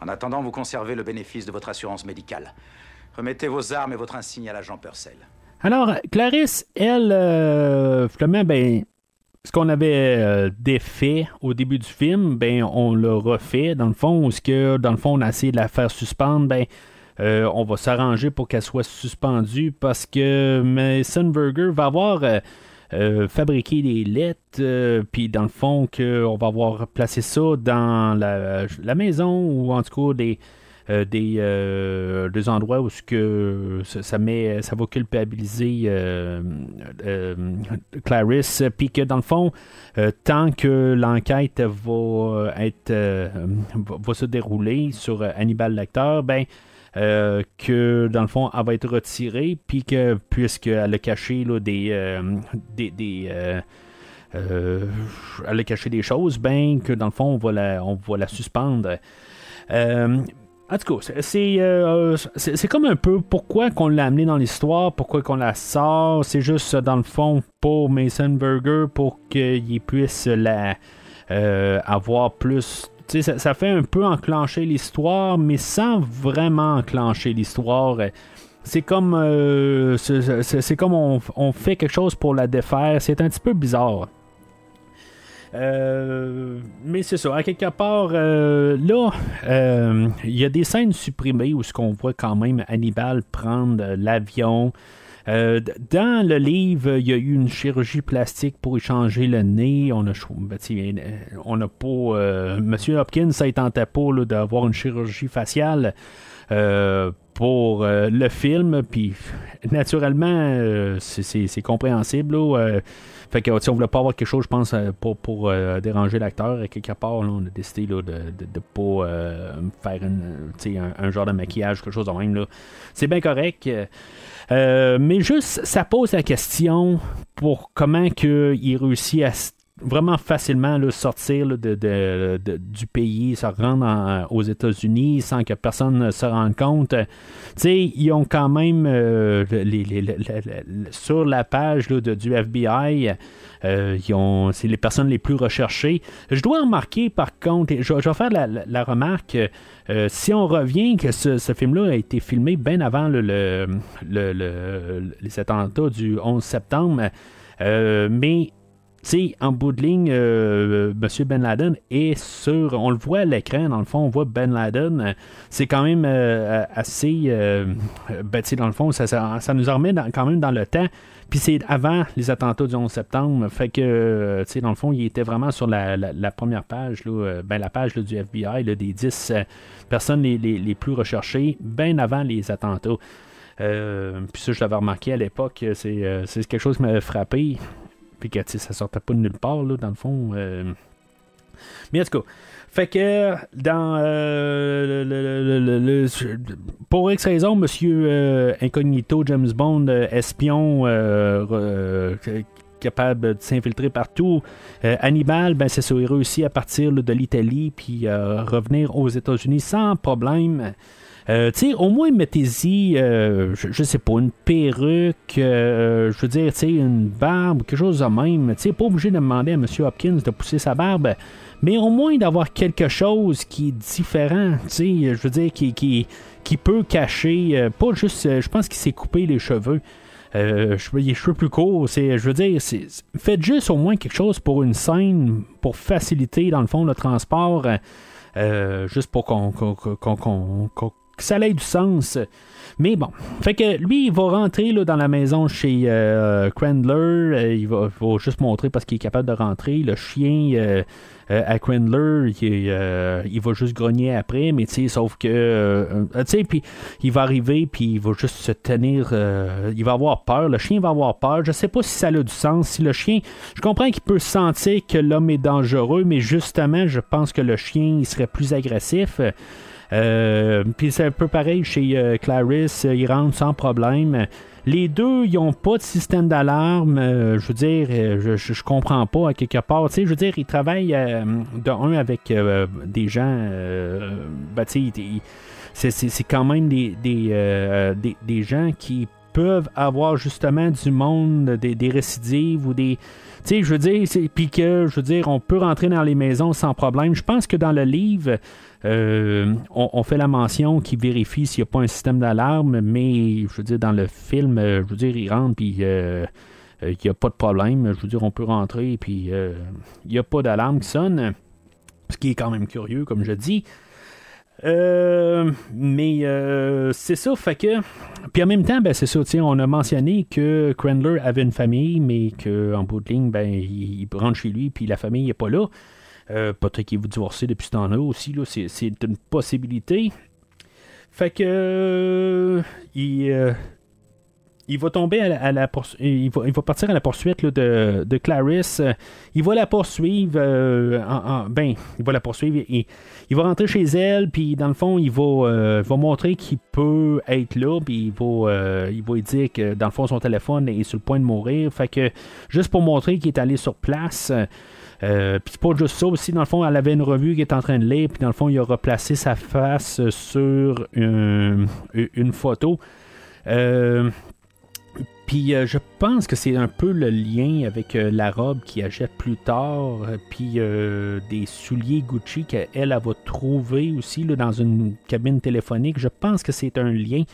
En attendant, vous conservez le bénéfice de votre assurance médicale. Remettez vos armes et votre insigne à l'agent Purcell. Alors, Clarisse, elle, euh, ben, ce qu'on avait euh, défait au début du film, ben on l'a refait. Dans le fond, ce que dans le fond on a essayé de la faire suspendre, ben euh, on va s'arranger pour qu'elle soit suspendue parce que Mason Burger va avoir euh, fabriqué des lettres, puis dans le fond qu'on va avoir placé ça dans la, maison ou en tout cas des euh, euh, des, endroits où ce que ça, met, ça va culpabiliser euh, Clarisse, puis que dans le fond, tant que l'enquête va être va, se dérouler sur Hannibal Lecter, ben que dans le fond, elle va être retirée, puis que puisqu'elle a caché là, des, des, elle a caché des choses, ben que dans le fond, on va la, on va la suspendre. En tout cas, euh, c'est, comme un peu pourquoi qu'on l'a amené dans l'histoire, pourquoi qu'on la sort. C'est juste dans le fond pour Mason Burger pour qu'il puisse la, euh, avoir plus. Ça, ça fait un peu enclencher l'histoire, mais sans vraiment enclencher l'histoire. C'est comme, euh, c'est, comme on, on fait quelque chose pour la défaire. C'est un petit peu bizarre. Euh, mais c'est ça, à quelque part, euh, là, euh, il y a des scènes supprimées où ce qu'on voit quand même Hannibal prendre l'avion. dans le livre, il y a eu une chirurgie plastique pour échanger le nez. On a, ben, on a pas. Monsieur Hopkins, ça tentait pas d'avoir une chirurgie faciale pour le film. Puis, naturellement, c'est compréhensible. Là, fait que, on voulait pas avoir quelque chose, je pense, euh, pour, pour euh, déranger l'acteur. Et quelque part, on a décidé de ne pas euh, faire un, genre de maquillage, quelque chose de même. C'est bien correct. mais juste, ça pose la question pour comment que il réussit à vraiment facilement sortir de, du pays, se rendre aux États-Unis sans que personne ne se rende compte. ils ont quand même sur la page de, du FBI, c'est les personnes les plus recherchées. Je dois remarquer par contre, je, vais faire la, remarque, si on revient que ce, film-là a été filmé bien avant le, les attentats du 11 septembre, mais sais, en bout de ligne, euh, euh, M. Ben Laden est sur. On le voit à l'écran, dans le fond, on voit Ben Laden. C'est quand même euh, assez. ben, dans le fond, ça, ça, nous remet quand même dans le temps. Puis c'est avant les attentats du 11 septembre. Fait que, tu sais, dans le fond, il était vraiment sur la, première page, ben, la page du FBI, des 10 personnes les, plus recherchées, bien avant les attentats. puis ça, je l'avais remarqué à l'époque, c'est quelque chose qui m'avait frappé que ça sortait pas de nulle part, là, dans le fond. Euh. Mais en tout cas, fait que dans euh, le, pour X raison, Monsieur euh, Incognito, James Bond, espion capable de s'infiltrer partout. Hannibal, ben c'est ça, il réussit à partir de l'Italie puis revenir aux États-Unis sans problème. Euh, tu sais, au moins mettez-y, euh, je, sais pas, une perruque, euh, je veux dire, tu sais, une barbe, quelque chose de même. Tu pas obligé de demander à M. Hopkins de pousser sa barbe, mais au moins d'avoir quelque chose qui est différent, tu sais, je veux dire, qui, qui, qui peut cacher, pas juste, je pense qu'il s'est coupé les cheveux. Euh, les cheveux plus courts, c'est, je veux dire, faites juste au moins quelque chose pour une scène, pour faciliter, dans le fond, le transport, juste pour qu'on, que ça ait du sens. Mais bon, fait que lui, il va rentrer dans la maison chez euh, Crandler. Euh, il, va, juste montrer parce qu'il est capable de rentrer. Le chien euh, à Crandler, il, va juste grogner après, mais tu sais, sauf que, tu sais, puis il va arriver, puis il va juste se tenir, il va avoir peur. Le chien va avoir peur. Je sais pas si ça a du sens. Si le chien, je comprends qu'il peut sentir que l'homme est dangereux, mais justement, je pense que le chien, il serait plus agressif. Euh, puis c'est un peu pareil chez euh, Clarisse, euh, ils rentrent sans problème. Les deux, ils n'ont pas de système d'alarme. je veux dire, je, je, comprends pas à quelque part. Tu sais, je veux dire, ils travaillent de un avec des gens. Ben, c'est quand même des, des, des, gens qui peuvent avoir justement du monde, des, des récidives ou des. Tu sais, je veux dire, puis que, je veux dire, on peut rentrer dans les maisons sans problème. Je pense que dans le livre, euh, on, fait la mention qui vérifie s'il n'y a pas un système d'alarme, mais je veux dire, dans le film, euh, je veux dire, il rentre puis euh, il n'y a pas de problème. Je veux dire, on peut rentrer puis il n'y a pas d'alarme qui sonne. Ce qui est quand même curieux, comme je dis. mais c'est ça, fait que. Puis en même temps, ben, c'est ça, on a mentionné que Crandler avait une famille, mais qu'en bout de ligne, ben, il, rentre chez lui, puis la famille n'est pas là. Euh, peut-être qu'il vous divorcer depuis ce temps-là aussi. Là, c'est, une possibilité. Fait que. Euh, il, euh, il va tomber à la, il, va, il, va, partir à la poursuite de, de, Clarisse. Il va la poursuivre. En, ben, il va la poursuivre. Et, il va rentrer chez elle. Puis dans le fond, il va, va montrer qu'il peut être là. Puis il va, il va dire que dans le fond, son téléphone est sur le point de mourir. Fait que juste pour montrer qu'il est allé sur place. Euh, puis pas juste ça aussi, dans le fond, elle avait une revue qui est en train de lire, puis dans le fond, il a replacé sa face sur une, photo. Euh, puis euh, je pense que c'est un peu le lien avec la robe qu'il achète plus tard, puis des souliers Gucci qu'elle elle, va trouver aussi là, dans une cabine téléphonique. Je pense que c'est un lien.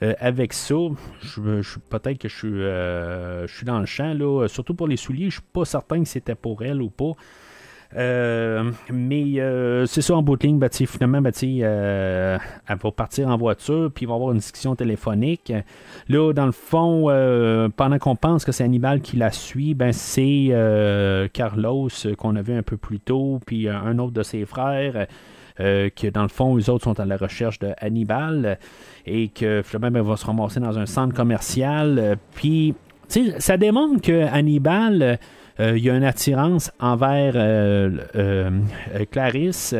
Avec ça, je, peut-être que je suis, je suis dans le champ, là, surtout pour les souliers, je suis pas certain que c'était pour elle ou pas. Euh, mais euh, c'est ça en bout de ligne, finalement, ben, euh, elle va partir en voiture, puis il va avoir une discussion téléphonique. Là, dans le fond, pendant qu'on pense que c'est Hannibal qui la suit, ben, c'est Carlos qu'on a vu un peu plus tôt, puis un autre de ses frères. Que dans le fond, les autres sont à la recherche de Hannibal et que finalement, ben, va se ramasser dans un centre commercial. puis, ça démontre que Hannibal euh, il y a une attirance envers euh, euh, Clarisse.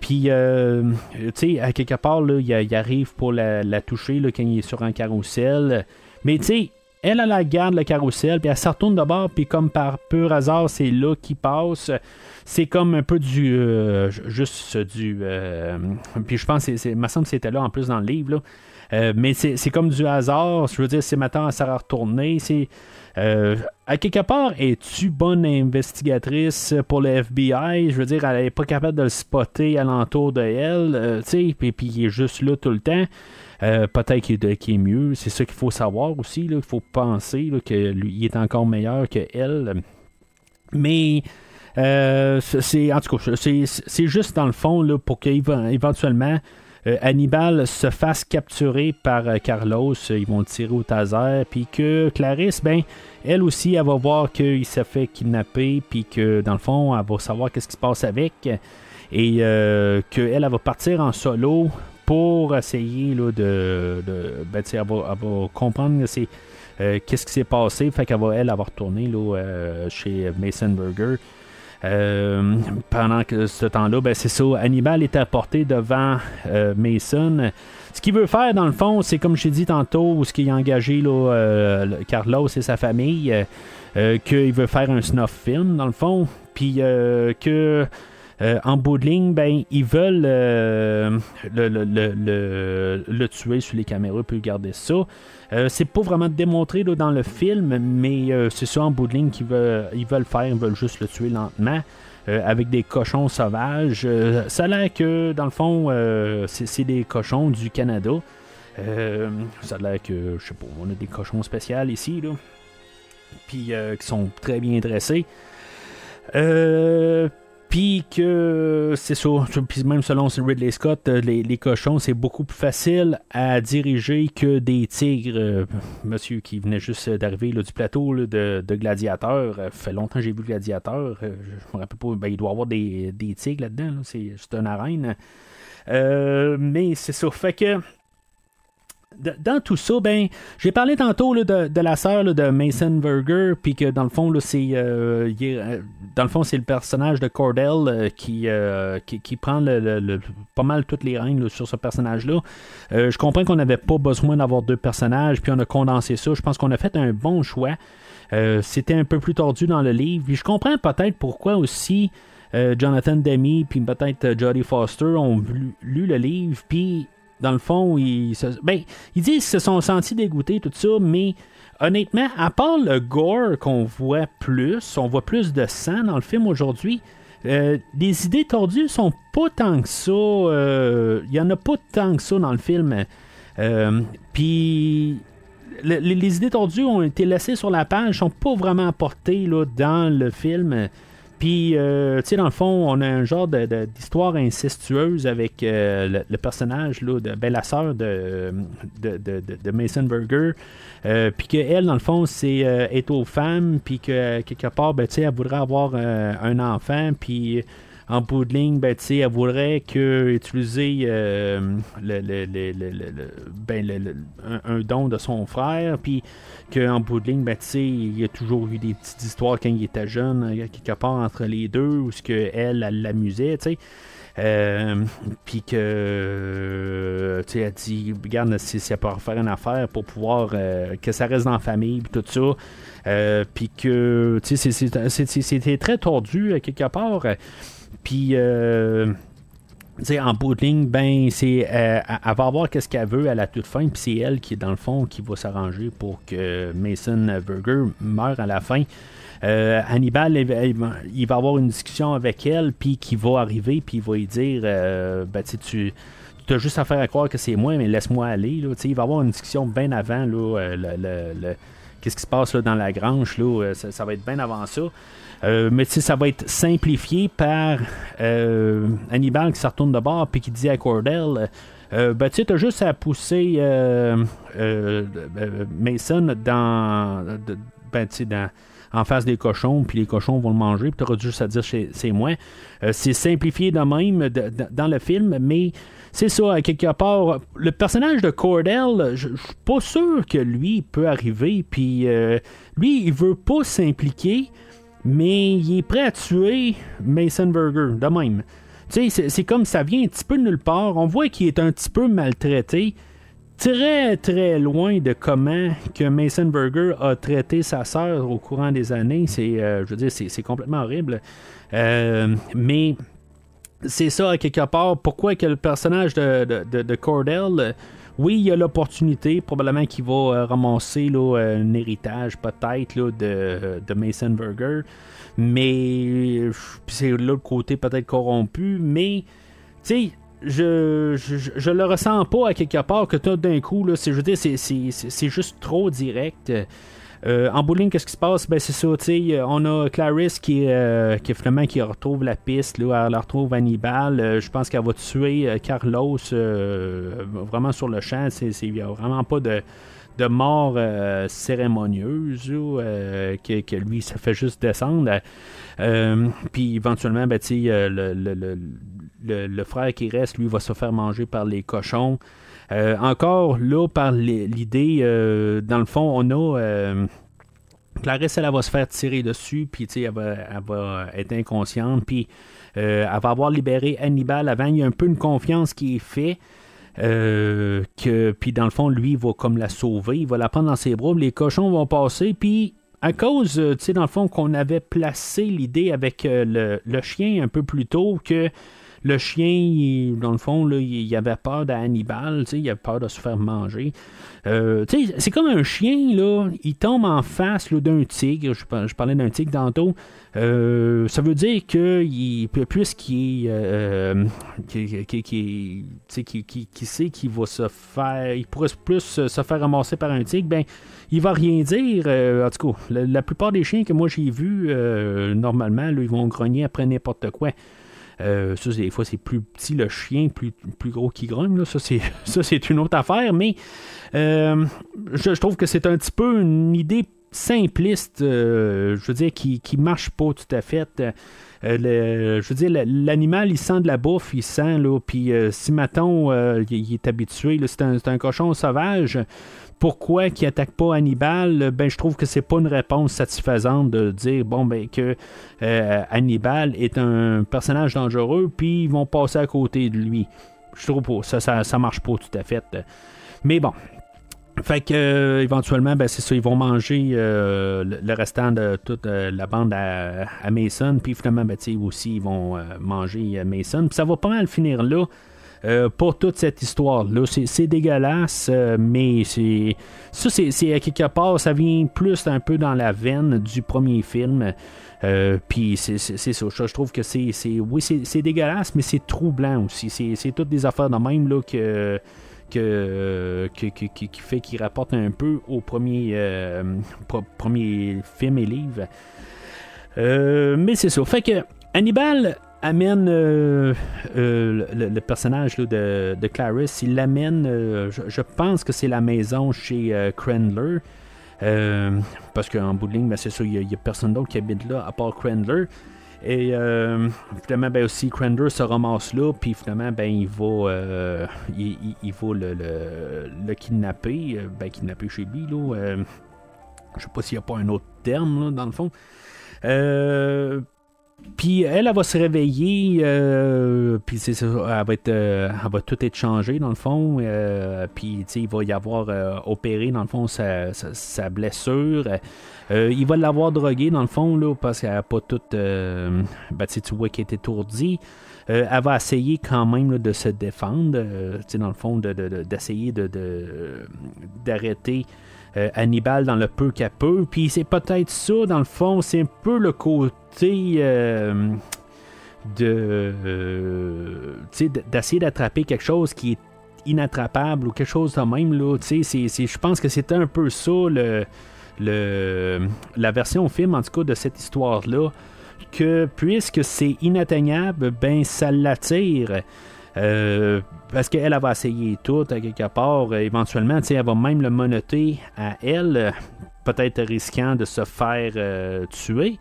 Puis, tu sais, à quelque part, là, il, arrive pour la, toucher quand il est sur un carrousel. Mais, tu sais, elle, elle la garde le carrousel, puis elle se retourne de bord, puis comme par pur hasard, c'est là qui passe. C'est comme un peu du. Euh, juste du. Euh, puis je pense, c'est, me semble que c'était là en plus dans le livre. Là. mais c'est, comme du hasard. Je veux dire, c'est maintenant, ça va retourner. C'est. À quelque part, es-tu bonne investigatrice pour le FBI? Je veux dire, elle n'est pas capable de le spotter alentour de elle, tu sais, puis, puis il est juste là tout le temps. Euh, peut-être qu'il est, mieux. C'est ça qu'il faut savoir aussi. Il faut penser qu'il est encore meilleur qu'elle. Mais euh, c'est en tout cas, c'est juste dans le fond là, pour qu'éventuellement euh, Hannibal se fasse capturer par Carlos. Ils vont tirer au taser. Puis que Clarisse, ben, elle aussi, elle va voir qu'il s'est fait kidnapper. Puis que dans le fond, elle va savoir qu'est-ce qui se passe avec. Et qu'elle, elle va partir en solo pour essayer là, de. ben, elle, va, elle, comprendre euh, qu'est-ce qui s'est passé. Fait qu'elle va, elle, avoir retourné là, euh, chez Mason Burger. Euh, pendant que ce temps-là, ben, c'est ça, Hannibal est apporté devant Mason. Ce qu'il veut faire, dans le fond, c'est comme je t'ai dit tantôt, ce qu'il a engagé là, Carlos et sa famille, qu'il veut faire un snuff film, dans le fond, puis que euh, en bout de ligne, ben, ils veulent euh, le, tuer sur les caméras, puis garder ça. Euh, c'est pas vraiment démontré dans le film, mais c'est ça en bout de ligne qu'ils veulent, ils veulent faire, ils veulent juste le tuer lentement. avec des cochons sauvages. ça a l'air que, dans le fond, c'est, des cochons du Canada. ça a l'air que, je sais pas, on a des cochons spéciaux ici, là. Puis qui sont très bien dressés. Euh, puis que c'est ça, même selon Ridley Scott, euh, les, cochons, c'est beaucoup plus facile à diriger que des tigres. Euh, monsieur qui venait juste d'arriver du plateau de, Gladiateur, euh, fait longtemps que j'ai vu Gladiateur. je me rappelle pas, ben, il doit y avoir des, tigres là-dedans, c'est juste une arène. mais c'est ça, fait que dans tout ça, ben, j'ai parlé tantôt de, la sœur de Mason Berger, puis que dans le fond, c'est euh, euh, dans le fond, c'est le personnage de Cordell euh, qui, qui, prend pas mal toutes les règnes sur ce personnage-là. je comprends qu'on n'avait pas besoin d'avoir deux personnages, puis on a condensé ça. Je pense qu'on a fait un bon choix. C'était un peu plus tordu dans le livre. Puis je comprends peut-être pourquoi aussi. Jonathan Demi puis peut-être Jodie Foster ont lu le livre, puis dans le fond, ils, ben, ils disent qu'ils se sont sentis dégoûtés, tout ça, mais honnêtement, à part le gore qu'on voit plus, on voit plus de sang dans le film aujourd'hui, euh, les idées tordues sont pas tant que ça. Euh, il y en a pas tant que ça dans le film. Euh, puis les, idées tordues ont été laissées sur la page, sont pas vraiment apportées là, dans le film. Puis, euh, tu sais, dans le fond, on a un genre d'histoire incestueuse avec euh, le, personnage, là, de, ben, la sœur de, de, Mason Burger. Euh, puis qu'elle, dans le fond, c'est est aux femmes, puis que quelque part, ben, tu sais, elle voudrait avoir un enfant, puis en bout de ligne, ben, elle voudrait que utiliser ben, un, don de son frère, puis qu'en bout de ligne, ben, il y a toujours eu des petites histoires quand il était jeune, quelque part entre les deux, où ce que elle, l'amusait, tu sais. Euh, puis que tu dit regarde si, elle peut faire une affaire pour pouvoir euh, que ça reste dans la famille puis tout ça euh, puis que tu sais c'était très tordu quelque part puis en bout de ligne, ben, c'est, euh, elle va voir qu'est-ce qu'elle veut à la toute fin, puis c'est elle qui, dans le fond, qui va s'arranger pour que Mason Burger meure à la fin. Euh, Hannibal, il va, avoir une discussion avec elle, puis qui va arriver, puis il va lui dire euh, ben, tu, tu as juste à faire croire que c'est moi, mais laisse-moi aller. Là, il va avoir une discussion bien avant là, le, qu'est-ce qui se passe là, dans la grange. Là, ça, va être bien avant ça. Euh, mais ça va être simplifié par euh, Hannibal qui se retourne de bord puis qui dit à Cordell euh, ben, tu as juste à pousser Mason dans, ben, dans, en face des cochons, puis les cochons vont le manger, puis tu auras juste à dire c'est moi. c'est simplifié de même dans le film, mais c'est ça, quelque part. Le personnage de Cordell, je suis pas sûr que lui peut arriver, puis lui, il veut pas s'impliquer mais il est prêt à tuer Mason Burger, de même. Tu sais, c'est comme ça vient un petit peu de nulle part. On voit qu'il est un petit peu maltraité. très très loin de comment que Mason Burger a traité sa sœur au courant des années. C'est, je veux dire, c'est, complètement horrible. mais c'est ça, à quelque part, pourquoi que le personnage de, Cordell, oui, il y a l'opportunité, probablement qu'il va euh, ramasser là, un héritage peut-être de, de Mason Burger, mais c'est l'autre côté peut-être corrompu, mais tu sais, je, je, le ressens pas à quelque part que tout d'un coup, là, je veux dire, c'est juste trop direct. Euh, en bowling, qu'est-ce qui se passe? Ben, c'est ça, on a Clarisse qui, euh, qui, finalement, qui retrouve la piste, là, elle retrouve Hannibal. Euh, je pense qu'elle va tuer Carlos vraiment sur le champ. Il n'y a vraiment pas de, de mort cérémonieuse que, que, lui, ça fait juste descendre. Puis éventuellement, ben, le, le, le, le, frère qui reste, lui, va se faire manger par les cochons. Euh, encore là, par l'idée, euh, dans le fond, on a. Euh, Clarisse, elle, va se faire tirer dessus, puis elle va, elle va être inconsciente, puis elle va avoir libéré Hannibal avant. Il y a un peu une confiance qui est faite. puis dans le fond lui il va comme la sauver il va la prendre dans ses bras les cochons vont passer puis à cause tu sais dans le fond qu'on avait placé l'idée avec le, chien un peu plus tôt que le chien, dans le fond, là, il, avait peur d'Hannibal, il avait peur de se faire manger. Euh, c'est comme un chien, là, il tombe en face d'un tigre. Je, parlais d'un tigre tantôt. Euh, ça veut dire que il, puisqu'il euh, qui, qui, sait qu'il va se faire, il pourrait plus se faire ramasser par un tigre, ben il va rien dire. en tout cas, la, plupart des chiens que moi j'ai vus, normalement, ils vont grogner après n'importe quoi. Euh, ça, des fois, c'est plus petit le chien, plus, plus gros qui grogne. Ça, c'est, ça, c'est une autre affaire. Mais euh, je, trouve que c'est un petit peu une idée simpliste, euh, je veux dire, qui, qui marche pas tout à fait. je veux dire, l'animal, il sent de la bouffe, il sent, là, puis si, mettons, il, est habitué, c'est un, un, cochon sauvage, pourquoi qui attaque pas Hannibal, ben je trouve que c'est pas une réponse satisfaisante de dire bon ben que euh, Hannibal est un personnage dangereux puis ils vont passer à côté de lui. Je trouve pas ça ça, marche pas tout à fait. Mais bon, fait que euh, éventuellement, ben, c'est ça, ils vont manger euh, le, restant de toute la bande à, Mason, puis finalement, ben, aussi, ils vont manger Mason. Puis ça va pas mal finir là. Euh, pour toute cette histoire-là. C'est dégueulasse, euh, mais c'est ça, c'est à quelque part, ça vient plus un peu dans la veine du premier film. Euh, puis c'est ça, je trouve que c'est oui, c'est dégueulasse, mais c'est troublant aussi. C'est toutes des affaires de même là que que, qui, fait qu'il rapporte un peu au premier, premier film et livre. mais c'est ça. Fait que Hannibal, amène euh, euh, le, personnage de, de, Clarice, il l'amène, euh, je, pense que c'est la maison chez Crandler. parce qu'en bout de ligne, ben, c'est ça, il n'y a, personne d'autre qui habite là à part Crandler. Et finalement, ben aussi, Crandler se ramasse là, puis finalement, ben, il va, il, va le, le, kidnapper, ben, kidnapper chez lui, là. je sais pas s'il n'y a pas un autre terme, là, dans le fond. Puis elle, elle va se réveiller, euh, puis c'est ça, elle va, être, euh, va tout être changée dans le fond. Euh, puis il va y avoir opéré dans le fond sa, blessure. il va l'avoir droguée dans le fond là, parce qu'elle n'a pas toute. ben, tu vois qu'elle est étourdie. elle va essayer quand même de se défendre, dans le fond, d'essayer de, d'arrêter. Hannibal dans le peu qu'elle peut. Puis c'est peut-être ça, dans le fond, c'est un peu le côté euh, de euh, d'essayer d'attraper quelque chose qui est inattrapable ou quelque chose de même là je pense que c'était un peu ça le, le, la version film en tout cas de cette histoire là que puisque c'est inatteignable ben ça l'attire euh, parce qu'elle va essayer tout à quelque part éventuellement elle va même le monoter à elle peut-être risquant de se faire tuer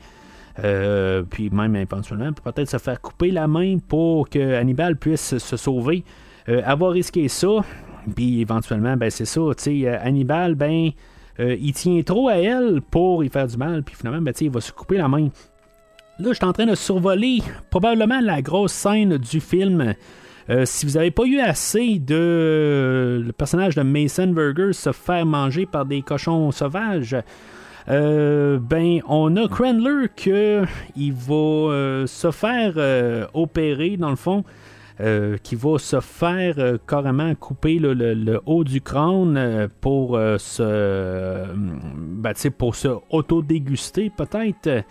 euh, puis même éventuellement, peut-être se faire couper la main pour que Hannibal puisse se sauver. Euh, avoir risqué ça, puis éventuellement, ben c'est ça, tu sais, euh, Hannibal, ben, il tient trop à elle pour y faire du mal, puis finalement, ben, il va se couper la main. Là, je suis en train de survoler probablement la grosse scène du film si vous n'avez pas eu assez de le personnage de Mason Burger se faire manger par des cochons sauvages, ben on a Crandler que il va se faire opérer dans le fond euh, qui va se faire euh, carrément couper le, haut du crâne euh, pour se ben, pour se auto-déguster peut-être.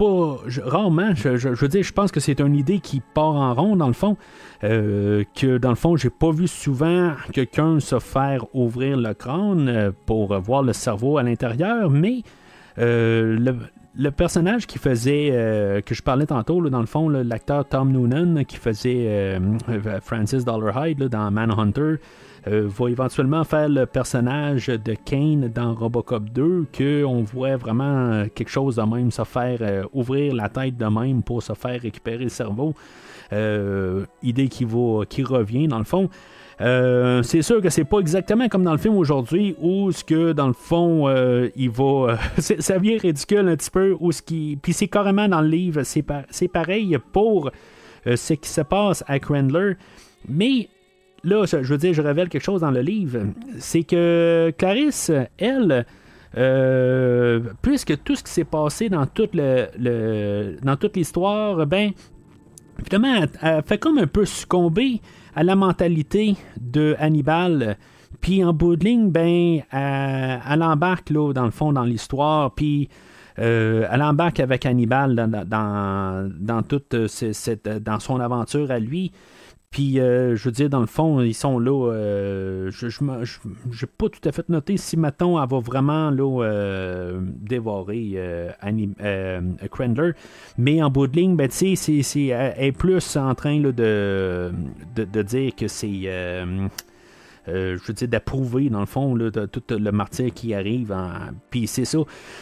Pas rarement, je, veux dire, je pense que c'est une idée qui part en rond dans le fond. que dans le fond, j'ai pas vu souvent quelqu'un se faire ouvrir le crâne pour voir le cerveau à l'intérieur, mais le, le personnage qui faisait, euh, que je parlais tantôt, dans le fond, l'acteur Tom Noonan qui faisait euh, Francis Dollarhide dans Manhunter, euh, va éventuellement faire le personnage de Kane dans Robocop 2, qu'on voit vraiment quelque chose de même se faire ouvrir la tête de même pour se faire récupérer le cerveau. idée qui, va, qui revient dans le fond. Euh, c'est sûr que c'est pas exactement comme dans le film aujourd'hui où ce que dans le fond euh, il va euh, ça vient ridicule un petit peu où ce qui puis c'est carrément dans le livre c'est pareil pour ce qui se passe à Crandler mais là je, veux dire je révèle quelque chose dans le livre c'est que Clarisse elle puisque tout ce qui s'est passé dans toute l'histoire ben évidemment elle fait comme un peu succomber à la mentalité de Hannibal. Puis en bout de ligne, ben, elle, embarque là, dans le fond dans l'histoire, puis euh, elle embarque avec Hannibal dans, dans, toute cette, dans son aventure à lui. Puis, euh, je veux dire, dans le fond, ils sont là. Euh, je n'ai pas tout à fait noté si, mettons, elle va vraiment là, euh, dévorer Crandler. Mais en bout de ligne, ben, tu sais, elle est plus en train de, de, de, dire que c'est euh, je veux dire, d'approuver, dans le fond, tout le martyr qui arrive. Puis c'est ça.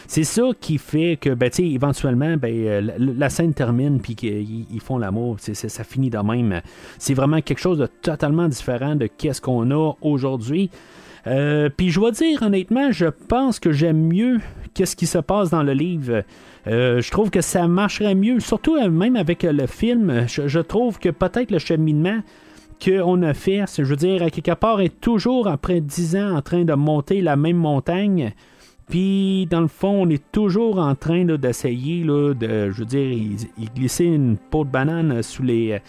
C'est ça qui fait que, ben, tu éventuellement, ben, euh, la, scène termine, puis qu'ils font l'amour. ça finit de même. C'est vraiment quelque chose de totalement différent de qu'est-ce qu'on a aujourd'hui. Euh, puis je dois dire, honnêtement, je pense que j'aime mieux qu'est-ce qui se passe dans le livre. je trouve que ça marcherait mieux, surtout même avec le film. je trouve que peut-être le cheminement qu'on a fait, je veux dire, à quelque part, est toujours après dix ans en train de monter la même montagne. Puis, dans le fond, on est toujours en train d'essayer, de, je veux dire, il, glisser une peau de banane sous les,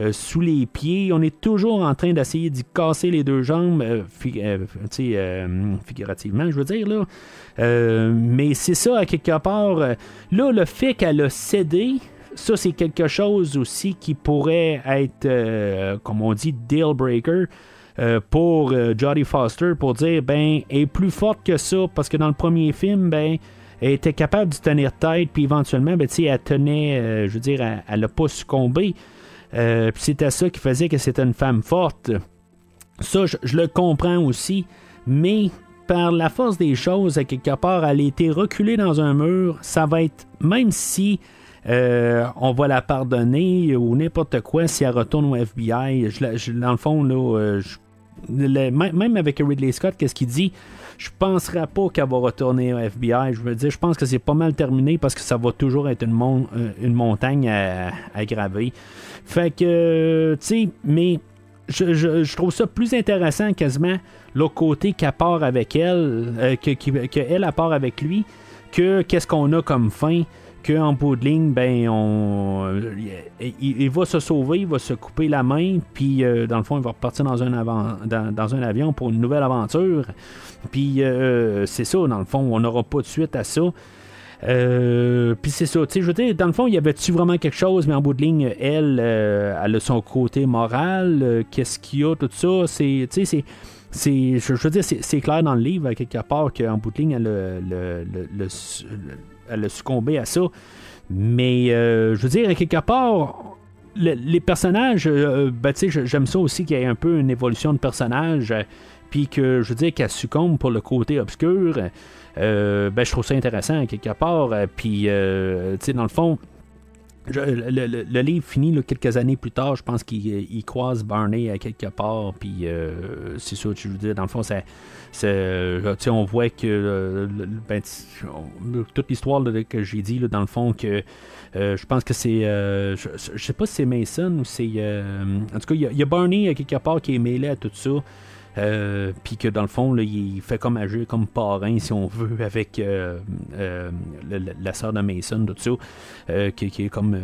euh, sous les pieds. On est toujours en train d'essayer d'y casser les deux jambes, euh, euh, figurativement, je veux dire, là. mais c'est ça, à quelque part. là, le fait qu'elle a cédé, ça, c'est quelque chose aussi qui pourrait être, euh, comme on dit, deal breaker. Euh, pour euh, Jodie Foster pour dire ben elle est plus forte que ça parce que dans le premier film ben elle était capable de tenir tête puis éventuellement ben, elle tenait je veux dire elle n'a pas succombé puis c'était ça qui faisait que c'était une femme forte ça je, je, le comprends aussi mais par la force des choses à quelque part elle a été reculée dans un mur ça va être même si euh, on va la pardonner ou n'importe quoi si elle retourne au FBI. dans le fond, là, euh, même avec Ridley Scott, qu'est-ce qu'il dit? Je penserais pas qu'elle va retourner au FBI. Je veux dire, je pense que c'est pas mal terminé parce que ça va toujours être une, euh, une montagne à, graver. Fait que, tu sais, mais je, trouve ça plus intéressant quasiment le côté qu'elle part avec elle, part avec lui, que qu'est-ce qu'on a comme fin qu'en bout de ligne, ben, on, il, va se sauver, il va se couper la main, puis euh, dans le fond, il va repartir dans un, dans, un avion pour une nouvelle aventure. Puis euh, c'est ça, dans le fond, on n'aura pas de suite à ça. Euh, puis c'est ça, tu sais, je veux dire, dans le fond, il y avait-tu vraiment quelque chose, mais en bout de ligne, elle, elle a son côté moral, qu'est-ce qu'il y a, tout ça, c'est, tu sais, c'est, je, veux dire, c'est, clair dans le livre, quelque part, qu'en bout de ligne, elle a le elle a succombé à ça. Mais euh, je veux dire, quelque part, les personnages, euh, ben, j'aime ça aussi qu'il y ait un peu une évolution de personnage, euh, puis que je veux dire qu'elle succombe pour le côté obscur. ben, je trouve ça intéressant quelque part. Puis, dans le fond, le, livre finit quelques années plus tard. Je pense qu'il croise Barney à quelque part. Puis c'est ça, tu veux dire. Dans le fond, ça, on voit que ben, toute l'histoire que j'ai dit, dans le fond, que je pense que c'est. je, sais pas si c'est Mason ou c'est. en tout cas, il y, a Barney à quelque part qui est mêlé à tout ça. Euh, puis que dans le fond, il fait comme agir comme parrain, si on veut, avec euh, euh, la, sœur de Mason, tout ça, qui, est comme.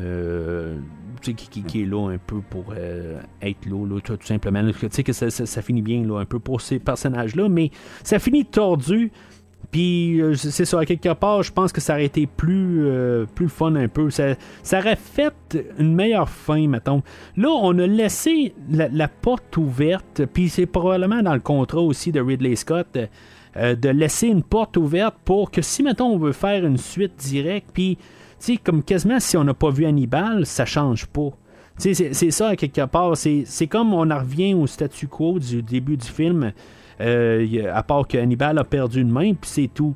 Qui, est là un peu pour être là, tout, simplement. Tu sais que ça, finit bien là, un peu pour ces personnages-là, mais ça finit tordu. Puis euh, c'est ça, à quelque part, je pense que ça aurait été plus, euh, plus fun un peu. Ça, ça, aurait fait une meilleure fin, mettons. Là, on a laissé la, porte ouverte, puis c'est probablement dans le contrat aussi de Ridley Scott. Euh, de laisser une porte ouverte pour que si, mettons, on veut faire une suite directe, puis, tu sais, comme quasiment si on n'a pas vu Hannibal, ça change pas. C'est, c'est ça, à quelque part. C'est comme on en revient au statu quo du début du film. Euh, à part que Hannibal a perdu une main, puis c'est tout.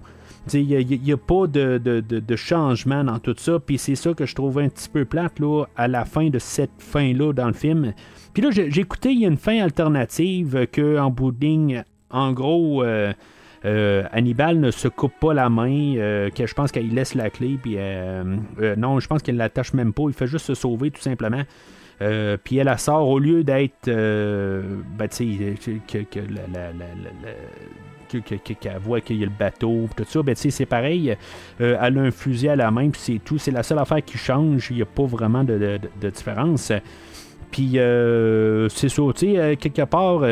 Il n'y a, pas de, changement dans tout ça. Puis c'est ça que je trouvais un petit peu plate là, à la fin de cette fin-là dans le film. Puis là, j'ai écouté, il y a une fin alternative que en bout en gros, euh, euh, Hannibal ne se coupe pas la main, que je pense qu'il laisse la clé. Puis non, je pense qu'il ne l'attache même pas. Il fait juste se sauver tout simplement. Euh, puis elle, sort au lieu d'être. Euh, ben, tu sais, que, que, qu'elle voit qu'il y a le bateau, tout ça, ben, c'est pareil. Euh, elle a un fusil à la main, puis c'est tout. C'est la seule affaire qui change. Il n'y a pas vraiment de, de différence. Puis c'est ça, tu sais, quelque part.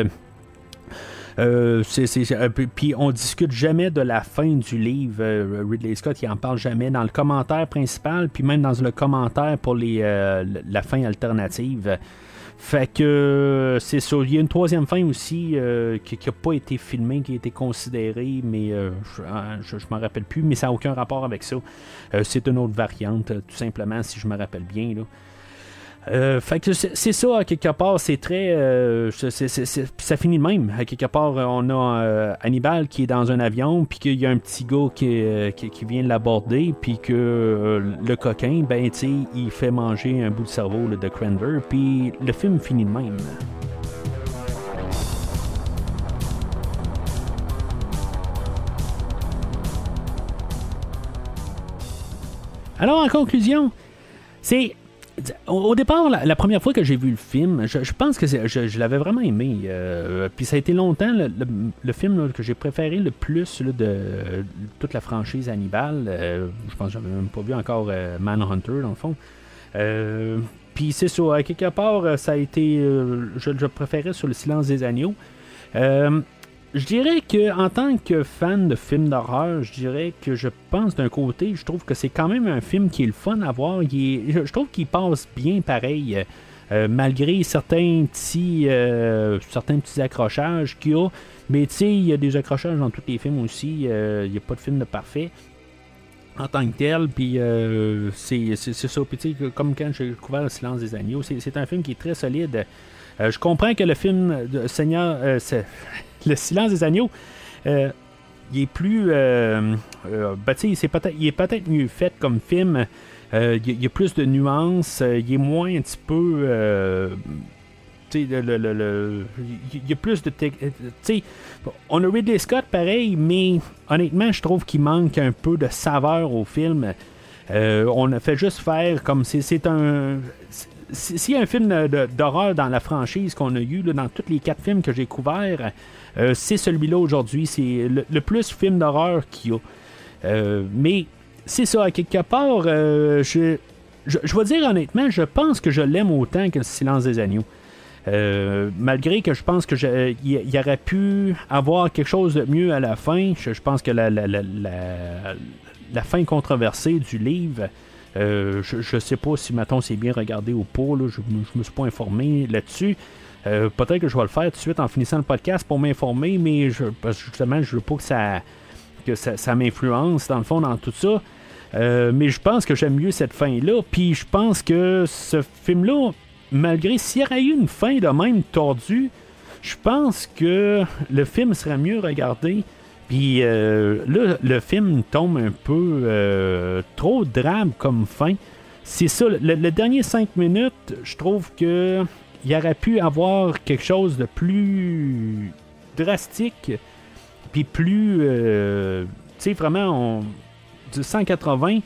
Euh, puis on discute jamais de la fin du livre. Euh, Ridley Scott, il en parle jamais dans le commentaire principal, puis même dans le commentaire pour les, euh, la fin alternative. Fait que c'est ça. Il y a une troisième fin aussi qui n'a pas été filmée, qui a été considérée, mais je ne m'en rappelle plus, mais ça n'a aucun rapport avec ça. c'est une autre variante, tout simplement, si je me rappelle bien. Là. Euh, fait que c'est ça, à quelque part, c'est très. Euh, ça finit de même. Quelque part, on a euh, Hannibal qui est dans un avion, puis qu'il y a un petit gars qui, qui, vient l'aborder, puis que le coquin, ben, tu il fait manger un bout de cerveau de Cranver, puis le film finit de même. Alors, en conclusion, c'est au départ, la, première fois que j'ai vu le film, je, pense que je, l'avais vraiment aimé. Euh, puis ça a été longtemps le, film que j'ai préféré le plus de, toute la franchise Hannibal. Euh, je pense que j'avais même pas vu encore euh, Manhunter dans le fond. puis c'est ça, à quelque part, ça a été. je, je préférais sur le silence des agneaux. Je dirais que en tant que fan de films d'horreur, je dirais que je pense d'un côté, je trouve que c'est quand même un film qui est le fun à voir. je trouve qu'il passe bien pareil. Euh, malgré certains petits euh, certains petits accrochages qu'il y a. Mais tu sais, il y a des accrochages dans tous les films aussi. Euh, il n'y a pas de film de parfait en tant que tel. Puis c'est ça. Puis comme quand j'ai découvert Le silence des agneaux, c'est un film qui est très solide. je comprends que le film de Seigneur le silence des agneaux, euh, il est plus. Euh, euh ben, peut il est peut-être mieux fait comme film. Il y, a plus de nuances. il est moins un petit peu. il y a plus de. on a Ridley Scott pareil, mais honnêtement, je trouve qu'il manque un peu de saveur au film. on a fait juste faire comme c'est un. S'il y a un film d'horreur dans la franchise qu'on a eu, dans tous les quatre films que j'ai couverts, euh, c'est celui-là aujourd'hui. C'est le, plus film d'horreur qu'il y a. Euh, mais c'est ça, à quelque part, euh, je, je, vais dire honnêtement, je pense que je l'aime autant que le silence des agneaux. malgré que je pense que y, aurait pu avoir quelque chose de mieux à la fin, je, pense que la, la, la, la, fin controversée du livre, je ne sais pas si maintenant c'est bien regardé ou pas, là, je ne me suis pas informé là-dessus. Euh, peut-être que je vais le faire tout de suite en finissant le podcast pour m'informer, mais je, parce que justement, je veux pas que ça, que ça, m'influence dans le fond dans tout ça. Euh, mais je pense que j'aime mieux cette fin-là. Puis je pense que ce film-là, malgré s'il y aurait eu une fin de même tordue, je pense que le film serait mieux regardé. Puis euh, là, le film tombe un peu trop drame comme fin. c'est ça, le, dernier 5 minutes, je trouve que il aurait pu avoir quelque chose de plus drastique, puis plus, euh, tu sais, vraiment, on, du 180,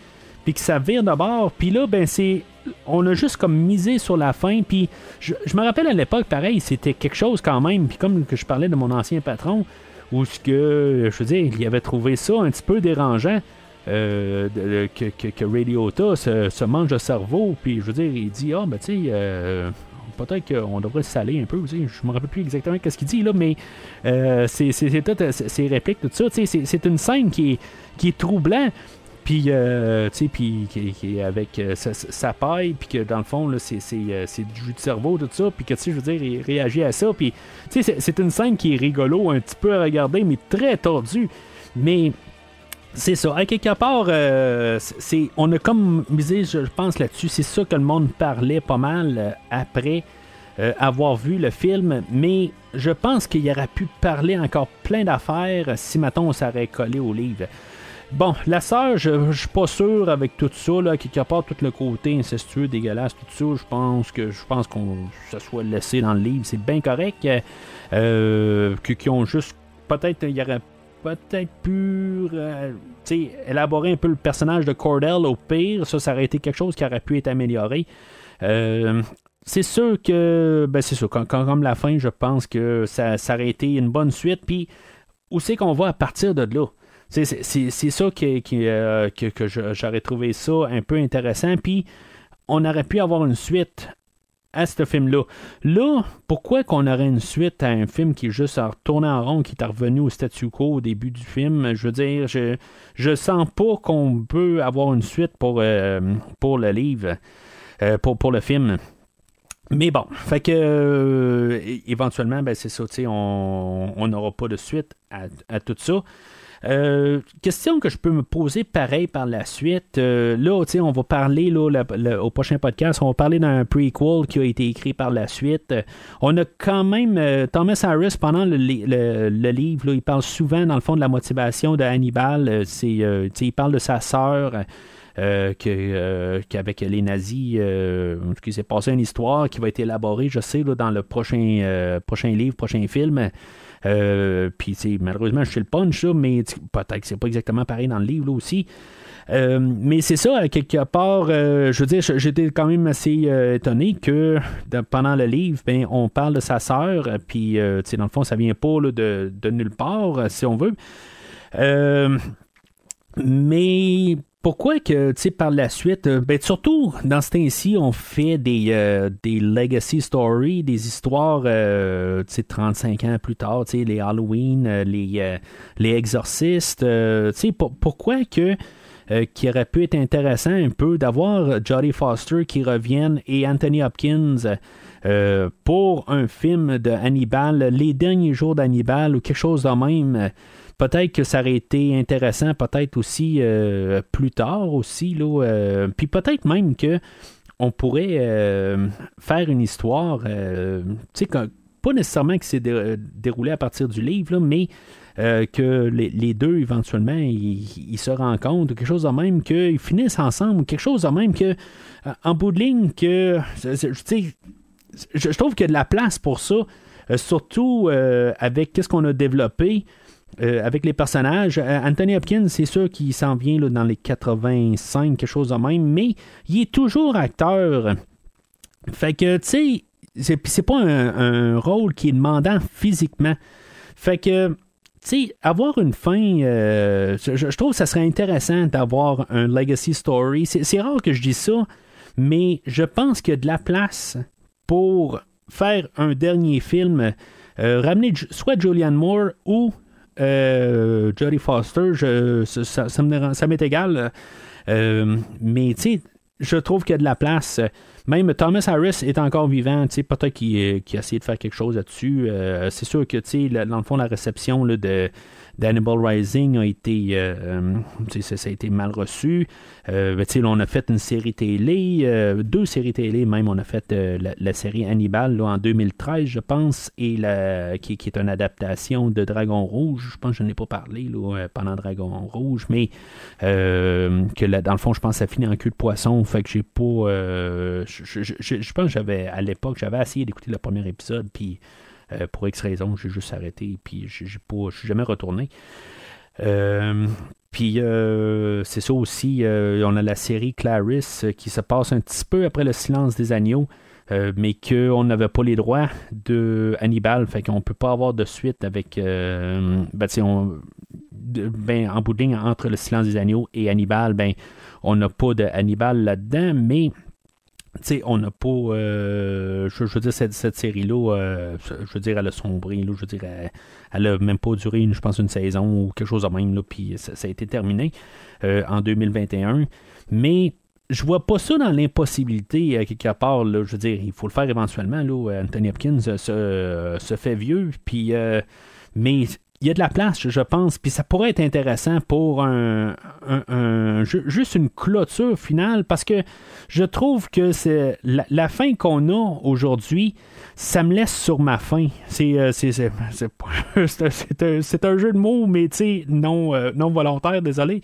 puis que ça vire d'abord, puis là, ben c'est, on a juste comme misé sur la fin, puis je, me rappelle à l'époque, pareil, c'était quelque chose quand même, puis comme que je parlais de mon ancien patron, où ce que, je veux dire, il avait trouvé ça un petit peu dérangeant. Euh, que, que, Radiota se, mange le cerveau, puis je veux dire, il dit Ah, ben tu sais, euh, peut-être qu'on devrait saler un peu. Je me rappelle plus exactement ce qu'il dit, là, mais euh, c'est toutes ces répliques, tout ça. C'est une scène qui est, qui est. Puis, tu sais, puis qui, avec sa, paille, puis que dans le fond, c'est du jus de cerveau, tout ça, puis que, tu sais, je veux dire, il réagit à ça. Puis, tu sais, c'est une scène qui est rigolo, un petit peu à regarder, mais très tordue. Mais c'est ça. À quelque part, euh, c'est, on a comme misé, je pense, là-dessus. C'est ça que le monde parlait pas mal euh, après euh, avoir vu le film. Mais je pense qu'il aurait pu parler encore plein d'affaires si, maintenant on s'aurait collé au livre. Bon, la sœur, je, suis pas sûr avec tout ça, là, quelque part, tout le côté incestueux, dégueulasse, tout ça, je pense que je pense qu'on se soit laissé dans le livre, c'est bien correct. Euh, qui ont juste peut-être il y aurait peut-être pu euh, élaborer un peu le personnage de Cordell au pire. Ça, ça aurait été quelque chose qui aurait pu être amélioré. Euh, c'est sûr que, ben c'est sûr, comme la fin, je pense que ça, ça aurait été une bonne suite. Puis, où c'est qu'on va à partir de là? C'est, ça euh, que, que j'aurais trouvé ça un peu intéressant. Puis, on aurait pu avoir une suite à ce film-là. Là, pourquoi qu'on aurait une suite à un film qui est juste retourné en rond, qui est revenu au statu quo au début du film? Je veux dire, je, je sens pas qu'on peut avoir une suite pour, euh, pour le livre, euh, pour, pour le film. Mais bon, fait que éventuellement, ben c'est ça, on n'aura pas de suite à, à tout ça. Euh, question que je peux me poser pareil par la suite. Euh, là, on va parler là, au prochain podcast, on va parler d'un prequel qui a été écrit par la suite. on a quand même euh, Thomas Harris pendant le, livre, il parle souvent dans le fond de la motivation de Hannibal. il parle de sa sœur. qu'avec les nazis, euh, s'est passé une histoire qui va être élaborée, je sais, dans le prochain, prochain livre, prochain film. Euh, puis, malheureusement, je suis le punch, mais peut-être que c'est pas exactement pareil dans le livre aussi. Euh, mais c'est ça, quelque part, euh, je veux dire, j'étais quand même assez étonné que pendant le livre, ben, on parle de sa sœur, puis dans le fond, ça vient pas de, nulle part, si on veut. mais pourquoi que, tu sais, par la suite, euh, ben, surtout dans ce temps-ci, on fait des, euh, des legacy stories, des histoires, euh, tu sais, 35 ans plus tard, tu sais, les Halloween, les, les exorcistes, tu sais, pourquoi que qui aurait pu être intéressant un peu d'avoir Jodie Foster qui revienne et Anthony Hopkins pour un film de Hannibal, les derniers jours d'Hannibal ou quelque chose de même peut-être que ça aurait été intéressant, peut-être aussi euh, plus tard aussi. Là, euh, puis peut-être même que on pourrait euh, faire une histoire, sais, pas nécessairement que c'est déroulé à partir du livre, mais que les, deux, éventuellement, ils, se rencontrent, quelque chose de même, qu'ils finissent ensemble, quelque chose de même que, en bout de ligne, que, je, je trouve qu'il y a de la place pour ça, surtout avec ce qu'on a développé. Euh, avec les personnages. Euh, Anthony Hopkins, c'est sûr qu'il s'en vient dans les 85, quelque chose de même, mais il est toujours acteur. Fait que, tu sais, c'est pas un, rôle qui est demandant physiquement. Fait que, tu sais, avoir une fin, euh, je, trouve que ça serait intéressant d'avoir un legacy story. C'est rare que je dise ça, mais je pense qu'il y a de la place pour faire un dernier film, ramener soit Julianne Moore ou euh, Jodie Foster, ça, m'est égal. Euh, mais tu sais, je trouve qu'il y a de la place. Même Thomas Harris est encore vivant, peut-être qu'il a essayé de faire quelque chose là-dessus. Euh, c'est sûr que, dans le fond, la réception de, d'Hannibal Rising a été, ça, ça, a été mal reçu. Ben, on a fait une série télé, deux séries télé même. On a fait la, série Hannibal en 2013, je pense, et qui, est une adaptation de Dragon Rouge. Je pense que je n'ai pas parlé pendant Dragon Rouge, mais que dans le fond, je pense que ça finit en cul de poisson. Fait que j'ai pas. je, pense que j'avais, à l'époque, j'avais essayé d'écouter le premier épisode, puis euh, pour X raisons, j'ai juste arrêté, puis je ne suis jamais retourné. Euh, puis euh, c'est ça aussi, on a la série Clarice qui se passe un petit peu après le silence des agneaux, mais qu'on n'avait pas les droits de Hannibal, fait qu'on ne peut pas avoir de suite avec. ben, on, ben, en bout entre le silence des agneaux et Hannibal, ben, on n'a pas de Hannibal là-dedans, mais sais, on n'a pas. Euh, je, veux dire, cette, série-là, euh, je veux dire, elle a sombré. Là, je veux dire, elle, n'a même pas duré, je pense, une saison ou quelque chose de même. Là, puis ça, a été terminé euh, en 2021. Mais je vois pas ça dans l'impossibilité, quelque part. Là, je veux dire, il faut le faire éventuellement. Là, Anthony Hopkins se, se fait vieux. Puis. mais il y a de la place, je pense, puis ça pourrait être intéressant pour un, juste une clôture finale, parce que je trouve que c'est la, fin qu'on a aujourd'hui, ça me laisse sur ma fin. C'est un, jeu de mots, mais non, euh, non volontaire, désolé.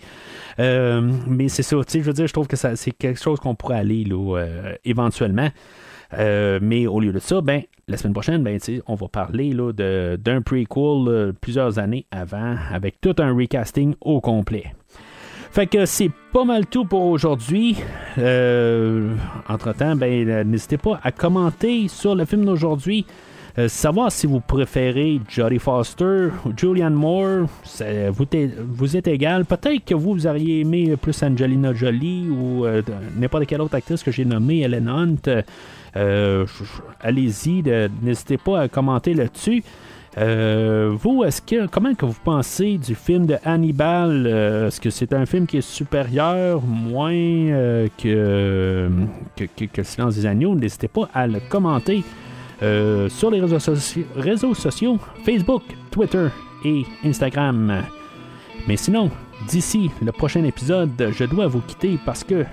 Euh, mais c'est ça, je veux dire, je trouve que c'est quelque chose qu'on pourrait aller là, éventuellement. Euh, mais au lieu de ça, ben, la semaine prochaine, ben, on va parler d'un prequel plusieurs années avant, avec tout un recasting au complet. Fait que c'est pas mal tout pour aujourd'hui. Euh, entre-temps, ben, n'hésitez pas à commenter sur le film d'aujourd'hui. Euh, savoir si vous préférez Jodie Foster ou Julianne Moore, vous, êtes égal. Peut-être que vous, vous auriez aimé plus Angelina Jolie ou n'importe quelle autre actrice que j'ai nommée, Ellen Hunt. Euh, allez-y, n'hésitez pas à commenter là-dessus. Euh, vous, est-ce que comment que vous pensez du film de Hannibal? Euh, Est-ce que c'est un film qui est supérieur, moins que, que, Silence des agneaux? N'hésitez pas à le commenter sur les réseaux, sociaux Facebook, Twitter et Instagram. Mais sinon, d'ici le prochain épisode, je dois vous quitter parce que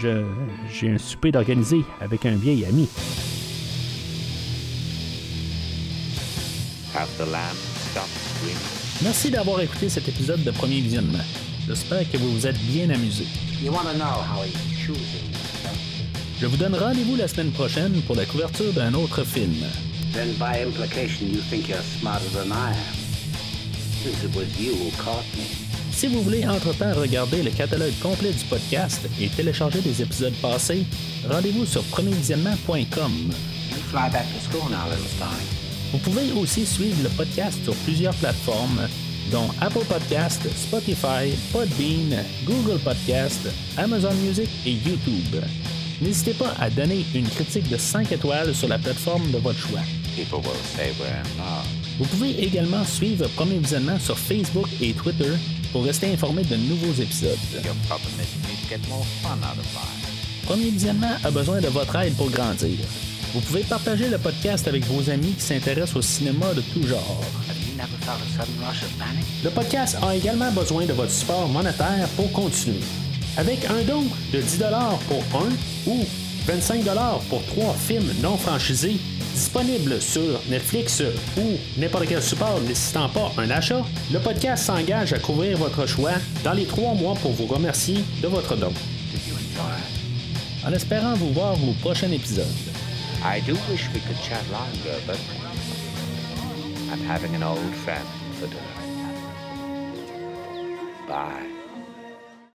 j'ai un souper d'organiser avec un vieil ami. Merci d'avoir écouté cet épisode de Premier Visionnement. J'espère que vous vous êtes bien amusé. Je vous donne rendez-vous la semaine prochaine pour la couverture d'un autre film. Then by implication you think you're smarter than I am. Since it was you who caught me. Si vous voulez entre-temps regarder le catalogue complet du podcast et télécharger des épisodes passés, rendez-vous sur premiervisionnement.com. Vous pouvez aussi suivre le podcast sur plusieurs plateformes, dont Apple Podcast, Spotify, Podbean, Google Podcast, Amazon Music et YouTube. N'hésitez pas à donner une critique de 5 étoiles sur la plateforme de votre choix. Vous pouvez également suivre Premier Visionnement sur Facebook et Twitter pour rester informé de nouveaux épisodes. Premier Visionnement a besoin de votre aide pour grandir. Vous pouvez partager le podcast avec vos amis qui s'intéressent au cinéma de tout genre. Le podcast a également besoin de votre support monétaire pour continuer. Avec un don de 10 pour un ou 25 pour trois films non franchisés, Disponible sur Netflix ou n'importe quel support nécessitant pas un achat, le podcast s'engage à couvrir votre choix dans les trois mois pour vous remercier de votre don. En espérant vous voir au prochain épisode. Bye.